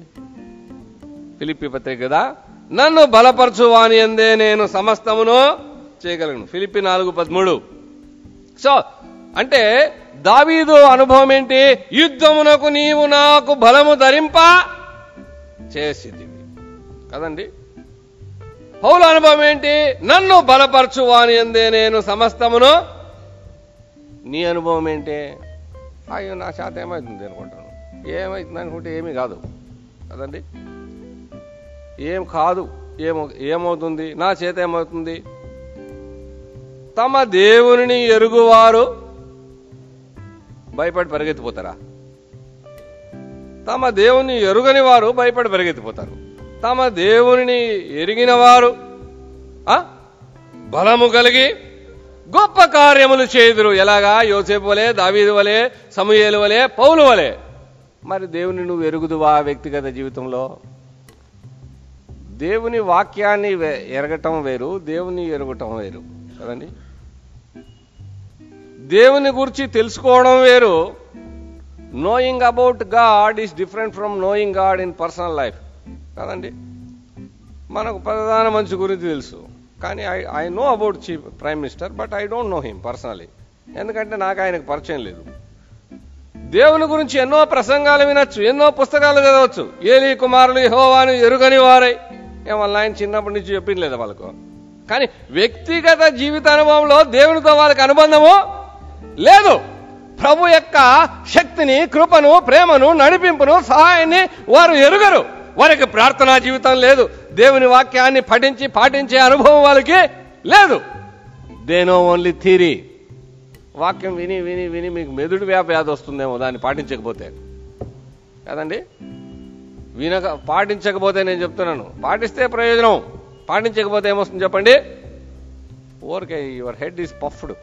ఫిలిపి పత్రిక కదా. నన్ను బలపరచు వాని ఎందే నేను సమస్తమును చేయగలను. ఫిలిపి నాలుగు పదమూడు. సో అంటే దావీదు అనుభవం ఏంటి? యుద్ధమునకు నీవు నాకు బలము ధరింప చేసిదివి కదండి? పౌల అనుభవం ఏంటి? నన్ను బలపరచు వాని ఎందే నేను సమస్తమును. నీ అనుభవం ఏంటి? అయ్యో నా చేత ఏమవుతుంది అనుకుంటాను. ఏమవుతుంది అనుకుంటే ఏమీ కాదు. కదండి? ఏం కాదు. ఏమో ఏమవుతుంది? నా చేత ఏమవుతుంది? తమ దేవుని ఎరుగువారు. భయపడి పరిగెత్తిపోతారా? తమ దేవుని ఎరుగని వారు భయపడి పరిగెత్తిపోతారు. తమ దేవుని ఎరిగిన వారు ఆ, బలము కలిగి గొప్ప కార్యములు చేయుదురు. ఎలాగా? యోసేపు వలె దావీదు వలె సమూహేలు వలె పౌలు వలె. మరి దేవుని నువ్వు ఎరుగుదువా వ్యక్తిగత జీవితంలో? దేవుని వాక్యాన్ని ఎరగటం వేరు దేవుని ఎరగటం వేరు. కదండి? దేవుని గురించి తెలుసుకోవడం వేరు. Knowing about God is different from knowing God in personal life కదండి? మనకు ప్రధాన మంచి గురించి తెలుసు. కానీ I I know about chief prime minister but I don't know him personally ఎందుకంటే నాకు ఆయనకు పరిచయం లేదు. దేవుని గురించి ఎన్నో ప్రసంగాలు వినొచ్చు ఎన్నో పుస్తకాలు చదవచ్చు. ఏలి కుమారులు యెహోవాను ఎరుగని వారై. ఏమన్నా ఆయన చిన్నప్పటి నుంచి చెప్పింది లేదా వాళ్ళకు? కానీ వ్యక్తిగత జీవిత అనుభవంలో దేవునితో వాళ్ళకి అనుబంధము లేదు. ప్రభు యొక్క శక్తిని కృపను ప్రేమను నడిపింపును సహాయాన్ని వారు ఎరుగరు. వారికి ప్రార్థనా జీవితం లేదు. దేవుని వాక్యాన్ని పఠించి పాటించే అనుభవం వాళ్ళకి లేదు. దేనో ఓన్లీ థీరీ వాక్యం విని విని విని మీకు మెదుడు వ్యాప వ్యాధి వస్తుందేమో దాన్ని పాటించకపోతే. కదండి? వినక పాటించకపోతే నేను చెప్తున్నాను. పాటిస్తే ప్రయోజనం. పాటించకపోతే ఏమొస్తుంది చెప్పండి? ఓరికే యువర్ హెడ్ ఈస్ పఫ్డ్.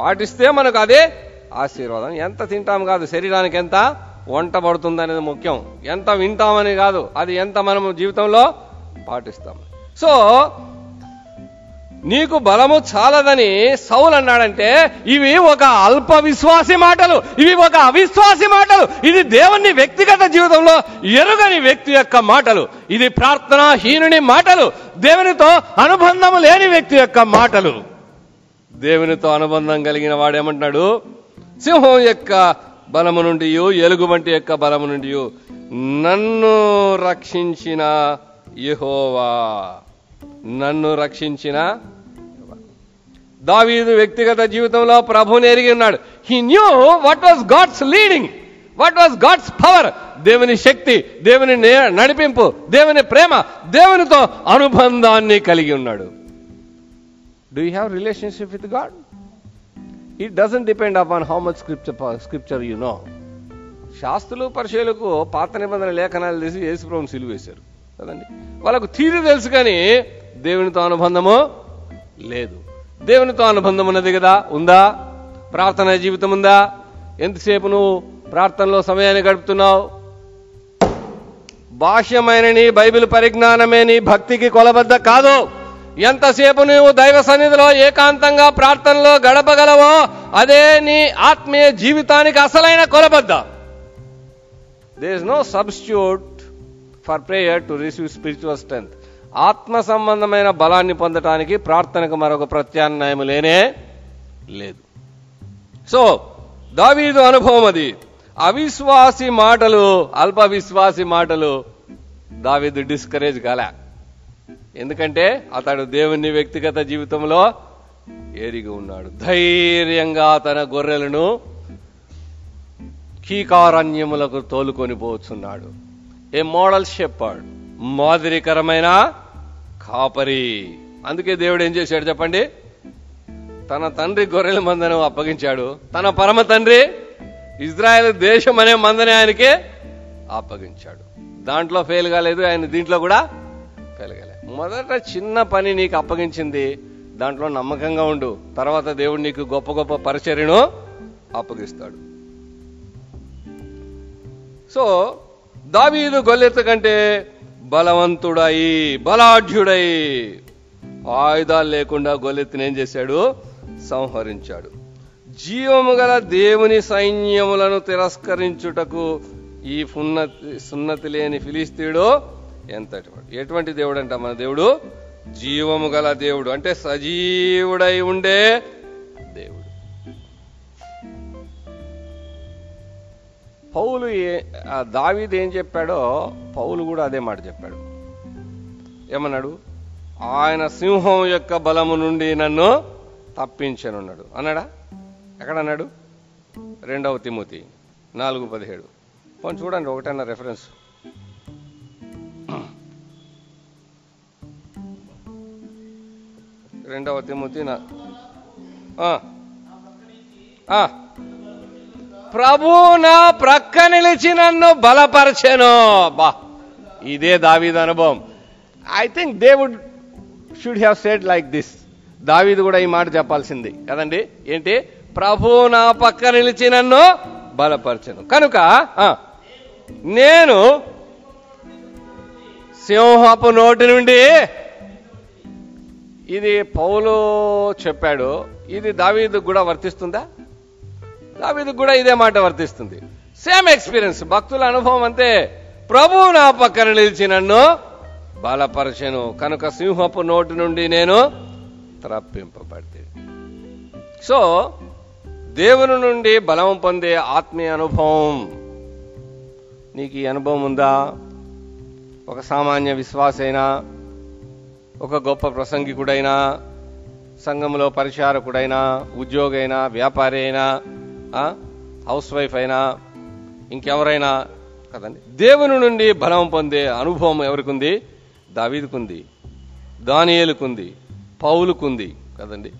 పాటిస్తే మనకు అదే ఆశీర్వాదం. ఎంత తింటాం కాదు శరీరానికి ఎంత వంట పడుతుంది అనేది ముఖ్యం. ఎంత వింటామని కాదు అది ఎంత మనం జీవితంలో పాటిస్తాం. సో నీకు బలము చాలదని సౌలు అన్నాడంటే ఇవి ఒక అల్ప విశ్వాసి మాటలు ఇవి ఒక అవిశ్వాసి మాటలు. ఇది దేవుని వ్యక్తిగత జీవితంలో ఎరుగని వ్యక్తి యొక్క మాటలు. ఇది ప్రార్థనా హీనుని మాటలు. దేవునితో అనుబంధం లేని వ్యక్తి యొక్క మాటలు. దేవునితో అనుబంధం కలిగిన వాడేమంటున్నాడు? సింహం యొక్క బలము నుండి ఎలుగుబంటి యొక్క బలము నుండి నన్ను రక్షించిన యెహోవా. నన్ను రక్షించిన దావీదు వ్యక్తిగత జీవితంలో ప్రభుని ఎరిగి ఉన్నాడు. He knew what was God's leading what was God's power దేవుని శక్తి దేవుని నే- నడిపింపు దేవుని ప్రేమ దేవునితో అనుబంధాన్ని కలిగి ఉన్నాడు. Do you have relationship with God it doesn't depend upon how much scripture scripture you know శాస్త్రులు పరిశీలకు పాత నిబంధన లేఖనాలు తీసి యేసుప్రభుని సిలువేశారు కదండి? వాళ్ళకు తీరు తెలుసు కానీ దేవునితో అనుబంధము లేదు. దేవునితో అనుబంధం ఉన్నది కదా? ఉందా? ప్రార్థన జీవితం ఉందా? ఎంతసేపు నువ్వు ప్రార్థనలో సమయాన్ని గడుపుతున్నావు? భాష్యమైన నీ బైబిల్ పరిజ్ఞానమే నీ భక్తికి కొలబద్ద కాదు. ఎంతసేపు నువ్వు దైవ సన్నిధిలో ఏకాంతంగా ప్రార్థనలో గడపగలవో అదే నీ ఆత్మీయ జీవితానికి అసలైన కొలబద్ద. There is no substitute for prayer to receive spiritual strength ఆత్మ సంబంధమైన బలాన్ని పొందటానికి ప్రార్థనకు మరొక ప్రత్యామ్నాయం లేనే లేదు. సో దావీదు అనుభవం అది. అవిశ్వాసి మాటలు అల్ప విశ్వాసి మాటలు దావీదు డిస్కరేజ్ కాలే. ఎందుకంటే అతడు దేవుని వ్యక్తిగత జీవితంలో ఎరిగి ఉన్నాడు. ధైర్యంగా తన గొర్రెలను కీకారణ్యములకు తోలుకొని పోతున్నాడు ఏ మోడల్ చెప్పాడు మాదిరికరమైన కాపరి. అందుకే దేవుడు ఏం చేశాడు చెప్పండి? తన తండ్రి గొర్రెల మందను అప్పగించాడు. తన పరమ తండ్రి ఇజ్రాయెల్ దేశం అనే మందని ఆయనకి అప్పగించాడు. దాంట్లో ఫెయిల్ కాలేదు ఆయన దీంట్లో కూడా ఫెయిల్ మొదట చిన్న పని నీకు అప్పగించింది. దాంట్లో నమ్మకంగా ఉండు. తర్వాత దేవుడు నీకు గొప్ప గొప్ప పరిచర్యను అప్పగిస్తాడు. సో దావీదు గొల్లెత్త కంటే బలవంతుడై బలాఢ్యుడై ఆయుధాలు లేకుండా గొల్లెత్తిని ఏం చేశాడు? సంహరించాడు. జీవము గల దేవుని సైన్యములను తిరస్కరించుటకు ఈ ఫున్నతి సున్నతి లేని ఫిలిస్తీడు ఎంతటి వాడు? ఎటువంటి దేవుడు అంట మన దేవుడు? జీవము గల దేవుడు. అంటే సజీవుడై ఉండే దేవుడు. పౌలు ఏ- ఆ దావీదు ఏం చెప్పాడో పౌలు కూడా అదే మాట చెప్పాడు. ఏమన్నాడు? ఆయన సింహం యొక్క బలము నుండి నన్ను తప్పించనున్నాడు. అన్నాడా? ఎక్కడ అన్నాడు రెండవ తిమోతి నాలుగు పదిహేడు. కొంచెం చూడండి ఒకటన్నా రెఫరెన్స్ రెండవ తిమ్మతి ఆ. ఆ. ప్రభు నా ప్రక్క నిలిచి నన్ను బలపరచెను. బా. ఇదే దావీదు అనుభవం. I think David should have said like this దావీదు కూడా ఈ మాట చెప్పాల్సింది. కదండి? ఏంటి? ప్రభు నా పక్క నిలిచి నన్ను బలపరచను. కనుక ఆ, నేను సింహపు నోటి నుండి ఇది పౌలు చెప్పాడు ఇది దావీదు కూడా వర్తిస్తుందా? దావీదు కూడా ఇదే మాట వర్తిస్తుంది. సేమ్ ఎక్స్పీరియన్స్ భక్తుల అనుభవం అంతే. ప్రభు నా పక్కన నిలిచి నన్ను బలపరచను. కనుక సింహపు నోటి నుండి నేను త్రప్పింపబడితే సో దేవుని నుండి బలం పొందే ఆత్మీయ అనుభవం. నీకు ఈ అనుభవం ఉందా? ఒక సామాన్య విశ్వాసైనా? ఒక గొప్ప ప్రసంగికుడైనా సంఘంలో పరిచారకుడైనా ఉద్యోగైనా వ్యాపారి అయినా హౌస్ వైఫ్ అయినా ఇంకెవరైనా కదండి? దేవుని నుండి బలం పొందే అనుభవం ఎవరికుంది? దావీదుకుంది దానియేలుకుంది పౌలుకుంది కదండి.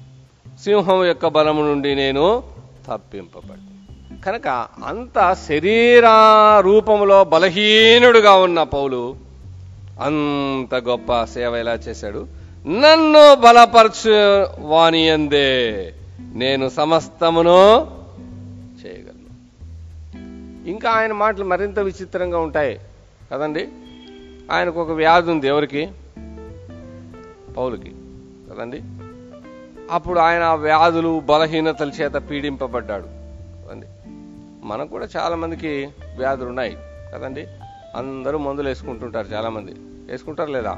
సింహం యొక్క బలము నుండి నేను తప్పింపబడి కనుక అంత శరీర రూపంలో బలహీనుడుగా ఉన్న పౌలు అంత గొప్ప సేవ ఎలా చేశాడు? నన్ను బలపరచు వాని అందే. నేను సమస్తమును చేయగలను. ఇంకా ఆయన మాటలు మరింత విచిత్రంగా ఉంటాయి. కదండి? ఆయనకు ఒక వ్యాధి ఉంది ఎవరికి? పౌలకి. కదండి? అప్పుడు ఆయన ఆ వ్యాధులు బలహీనతల చేత పీడింపబడ్డాడు. కదండి? మనకు కూడా చాలామందికి వ్యాధులు ఉన్నాయి. కదండి? అందరూ మందులు వేసుకుంటుంటారు చాలామంది. వేసుకుంటారు లేదా?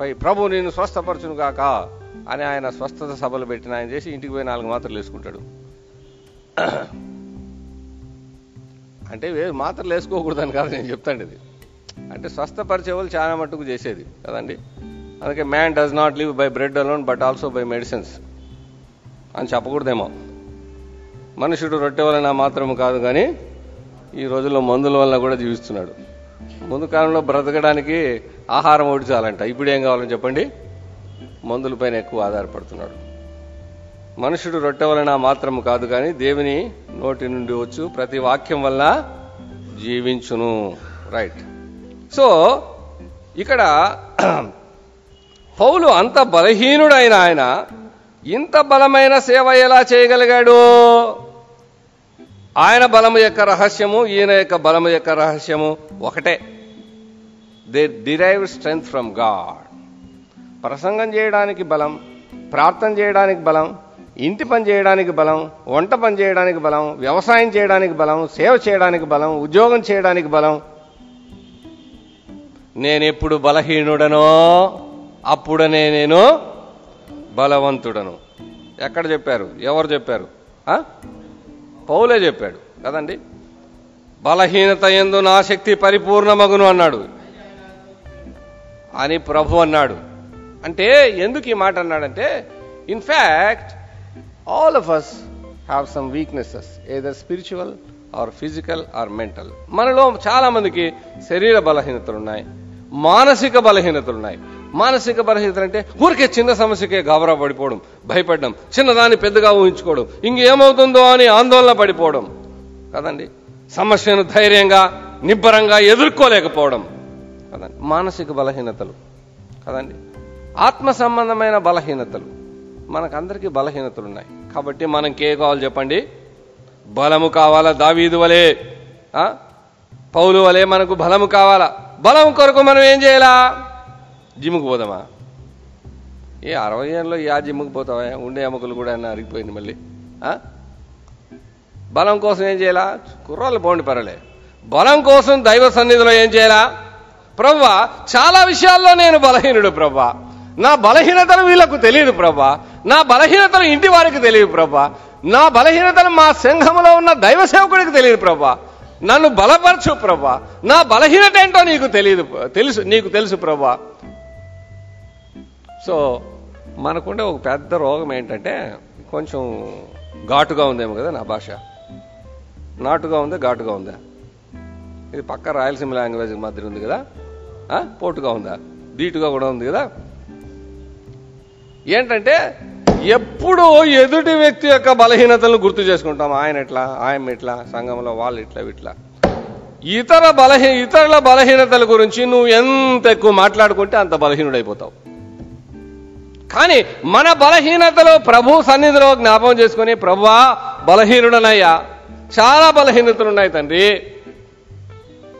పై ప్రభు నేను స్వస్థపరచును కాక అని ఆయన స్వస్థత సభలు పెట్టిన ఆయన చేసి ఇంటికి పోయి నాలుగు మాత్రలు వేసుకుంటాడు. అంటే వే మాత్రలు వేసుకోకూడదని కాదు నేను చెప్తాను ఇది. అంటే స్వస్థపరిచే వాళ్ళు చాలా మట్టుకు చేసేది కదండి? అందుకే man does not live by bread alone but also by medicines అని చెప్పకూడదేమో. మనుషుడు రొట్టె వలన మాత్రం కాదు కానీ ఈ రోజుల్లో మందుల వలన కూడా జీవిస్తున్నాడు. ముందు కాలంలో బ్రతకడానికి ఆహారం ఒకటి చాలంట. ఇప్పుడు ఏం కావాలని చెప్పండి? మందులపైన ఎక్కువ ఆధారపడుతున్నాడు. మనుషుడు రొట్టె వలన మాత్రం కాదు కానీ దేవుని నోటి నుండి వచ్చు ప్రతి వాక్యం వల్ల జీవించును. రైట్. సో ఇక్కడ పౌలు అంత బలహీనుడైన ఆయన ఇంత బలమైన సేవ ఎలా చేయగలిగాడు? ఆయన బలము యొక్క రహస్యము ఈయన యొక్క బలము యొక్క రహస్యము ఒకటే. They derive strength from God ప్రసంగం చేయడానికి బలం ప్రార్థన చేయడానికి బలం ఇంటి పని చేయడానికి బలం వంట పని చేయడానికి బలం వ్యవసాయం చేయడానికి బలం సేవ చేయడానికి బలం ఉద్యోగం చేయడానికి బలం. నేనెప్పుడు బలహీనుడనో అప్పుడనే నేను బలవంతుడను. ఎక్కడ చెప్పారు? ఎవరు చెప్పారు? పౌలే చెప్పాడు కదండి? బలహీనత ఎందు నా శక్తి పరిపూర్ణమగును అన్నాడు. అని ప్రభు అన్నాడు. అంటే ఎందుకు ఈ మాట అన్నాడంటే in fact all of us have some weaknesses either spiritual or physical or mental మనలో చాలామందికి శరీర బలహీనతలు ఉన్నాయి మానసిక బలహీనతలు ఉన్నాయి. మానసిక బలహీనతలు అంటే ఊరికే చిన్న సమస్యకే గాబరా పడిపోవడం భయపడడం చిన్నదాన్ని పెద్దగా ఊహించుకోవడం ఇంకేమవుతుందో అని ఆందోళన పడిపోవడం. కదండి? సమస్యను ధైర్యంగా నిబ్బరంగా ఎదుర్కోలేకపోవడం. కదండి? మానసిక బలహీనతలు. కదండి? ఆత్మ సంబంధమైన బలహీనతలు. మనకందరికీ బలహీనతలు ఉన్నాయి కాబట్టి మనకే కావాలి చెప్పండి? బలము కావాలా దావీదు వలే? ఆ? పౌలు వలే మనకు బలము కావాలా? బలం కొరకు మనం ఏం చేయాలా? జిమ్కి పోదామా? ఏ అరవై ఏళ్ళలో యా జిమ్కి పోతావా? ఉండే ఎముకలు కూడా అన్న అరిగిపోయింది మళ్ళీ. బలం కోసం ఏం చేయాలా? కుర్రాళ్ళు పోండి పర్వాలే. బలం కోసం దైవ సన్నిధిలో ఏం చేయాలా? ప్రవ్వా చాలా విషయాల్లో నేను బలహీనుడు ప్రవ్వా. నా బలహీనతలు వీళ్ళకు తెలియదు ప్రభా నా బలహీనతలు ఇంటి వారికి తెలియదు ప్రభా నా బలహీనతలు మా సంఘములో ఉన్న దైవ సేవకుడికి తెలియదు ప్రభా నన్ను బలపరచు ప్రభా నా బలహీనత ఏంటో నీకు తెలియదు తెలుసు నీకు తెలుసు ప్రభా సో మనకుండే ఒక పెద్ద రోగం ఏంటంటే కొంచెం ఘాటుగా ఉందేమో కదా నా భాష. నాటుగా ఉందా ఘాటుగా ఉందా. ఇది పక్క రాయలసీమ లాంగ్వేజ్ మధ్య ఉంది కదా. పోటుగా ఉందా? ధీటుగా కూడా ఉంది కదా. ఏంటంటే ఎప్పుడూ ఎదుటి వ్యక్తి యొక్క బలహీనతలను గుర్తు చేసుకుంటాం. ఆయన ఎట్లా ఆయన ఇట్లా సంఘంలో వాళ్ళు ఇట్లా ఇట్లా ఇతర బలహీ ఇతరుల బలహీనతల గురించి నువ్వు ఎంత ఎక్కువ మాట్లాడుకుంటే అంత బలహీనుడైపోతావు. కానీ మన బలహీనతలు ప్రభు సన్నిధిలో జ్ఞాపకం చేసుకుని ప్రభువా బలహీనుడనయ్యా. చాలా బలహీనతలు ఉన్నాయి తండ్రి.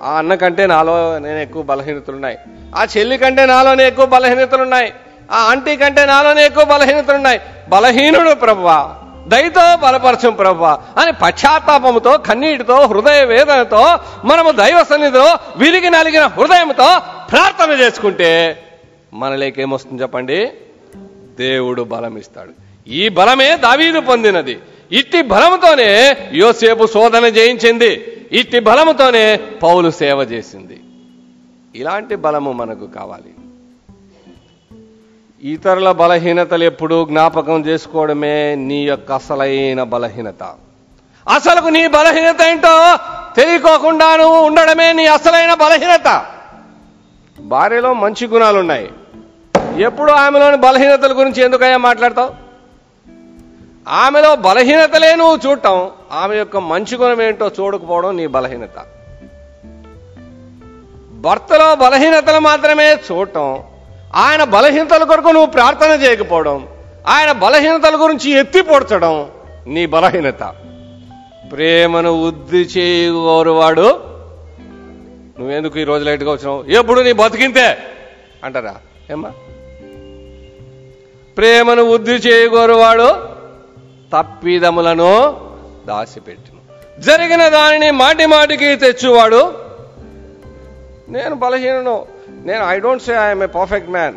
ఆ అన్న కంటే నాలో నేను ఎక్కువ బలహీనతలున్నాయి. ఆ చెల్లి కంటే నాలోనే ఎక్కువ బలహీనతలున్నాయి. ఆ ఆంటీ కంటే నాలోనే ఎక్కువ బలహీనతలున్నాయి. బలహీనుడు ప్రభువా దయతో బలపరచం ప్రభువా అని పశ్చాత్తాపముతో కన్నీటితో హృదయ వేదనతో మనము దైవ సన్నిధిలో విరిగి నలిగిన హృదయంతో ప్రార్థన చేసుకుంటే మనలేకేమొస్తుంది చెప్పండి? దేవుడు బలం ఇస్తాడు ఈ బలమే దావీదు పొందినది. ఇట్టి బలముతోనే యోసేపు శోధన జయించింది. ఇట్టి బలముతోనే పౌలు సేవ చేసింది. ఇలాంటి బలము మనకు కావాలి. ఇతరుల బలహీనతలు ఎప్పుడూ జ్ఞాపకం చేసుకోవడమే నీ యొక్క అసలైన బలహీనత. అసలుకు నీ బలహీనత ఏంటో తెలియకోకుండా నువ్వు ఉండడమే నీ అసలైన బలహీనత. భార్యలో మంచి గుణాలు ఉన్నాయి ఎప్పుడు ఆమెలోని బలహీనతల గురించి ఎందుకయ్యా మాట్లాడతావు? ఆమెలో బలహీనతలే నువ్వు చూడటం ఆమె యొక్క మంచి గుణం ఏంటో చూడకపోవడం నీ బలహీనత. భర్తలో బలహీనతలు మాత్రమే చూడటం ఆయన బలహీనతల కొరకు నువ్వు ప్రార్థన చేయకపోవడం ఆయన బలహీనతల గురించి ఎత్తి పొడచడం నీ బలహీనత. ప్రేమను వృద్ధి చేయగోరువాడు నువ్వెందుకు ఈ రోజు లైట్గా వచ్చినావు? ఎప్పుడు నీ బతికింతే? అంటారా? ఏమ్మా? ప్రేమను వృద్ధి చేయగోరువాడు తప్పిదములను దాచిపెట్టును జరిగిన దానిని మాటి మాటికి తెచ్చువాడు. నేను బలహీనను నేను I don't say I'm a perfect man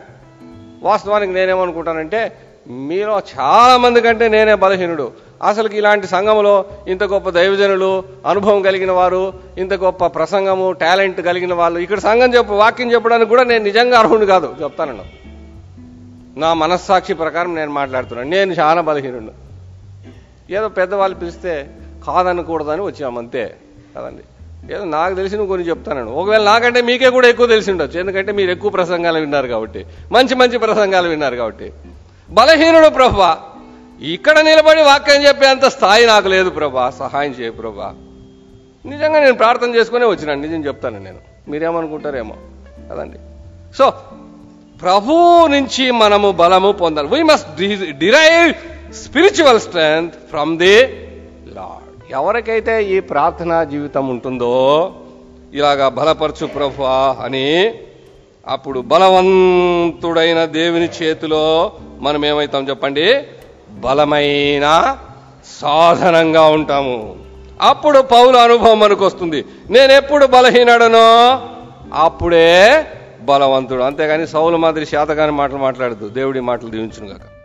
వాస్తవానికి నేనేమనుకుంటానంటే మీలో చాలా మంది కంటే నేనే బలహీనుడు. అసలుకి ఇలాంటి సంఘములో ఇంత గొప్ప దైవజనులు అనుభవం కలిగిన వారు ఇంత గొప్ప ప్రసంగము టాలెంట్ కలిగిన వాళ్ళు ఇక్కడ సంఘం చెప్పు వాక్యం చెప్పడానికి కూడా నేను నిజంగా అర్హుడు కాదు. చెప్తాను నా మనస్సాక్షి ప్రకారం నేను మాట్లాడుతున్నాను నేను చాలా బలహీనుడు. ఏదో పెద్దవాళ్ళు పిలిస్తే కాదనకూడదని వచ్చామంతే కదండి? ఏదో నాకు తెలిసిన కొన్ని చెప్తాను ఒకవేళ నాకంటే మీకే కూడా ఎక్కువ తెలిసి ఉండొచ్చు. ఎందుకంటే మీరు ఎక్కువ ప్రసంగాలు విన్నారు కాబట్టి. మంచి మంచి ప్రసంగాలు విన్నారు కాబట్టి. బలహీనుడు ప్రభా. ఇక్కడ నిలబడి వాక్యం చెప్పేంత స్థాయి నాకు లేదు ప్రభా. సహాయం చేయ ప్రభా. నిజంగా నేను ప్రార్థన చేసుకునే వచ్చినాను. నిజం చెప్తాను నేను. మీరేమనుకుంటారేమో. కదండి? సో ప్రభు నుంచి మనము బలము పొందాలి. We must derive spiritual strength from the Lord ఎవరికైతే ఈ ప్రార్థనా జీవితం ఉంటుందో ఇలాగా బలపరచు ప్రభు అని అప్పుడు బలవంతుడైన దేవుని చేతిలో మనం ఏమవుతాం చెప్పండి? బలమైన సాధనంగా ఉంటాము. అప్పుడు పౌల అనుభవం మనకు వస్తుంది. నేను ఎప్పుడు బలహీనడనో? అప్పుడే బలవంతుడు. అంతేగాని సౌలు మాదిరి శాతగాని మాటలు మాట్లాడదు దేవుడి మాటలు దీవించును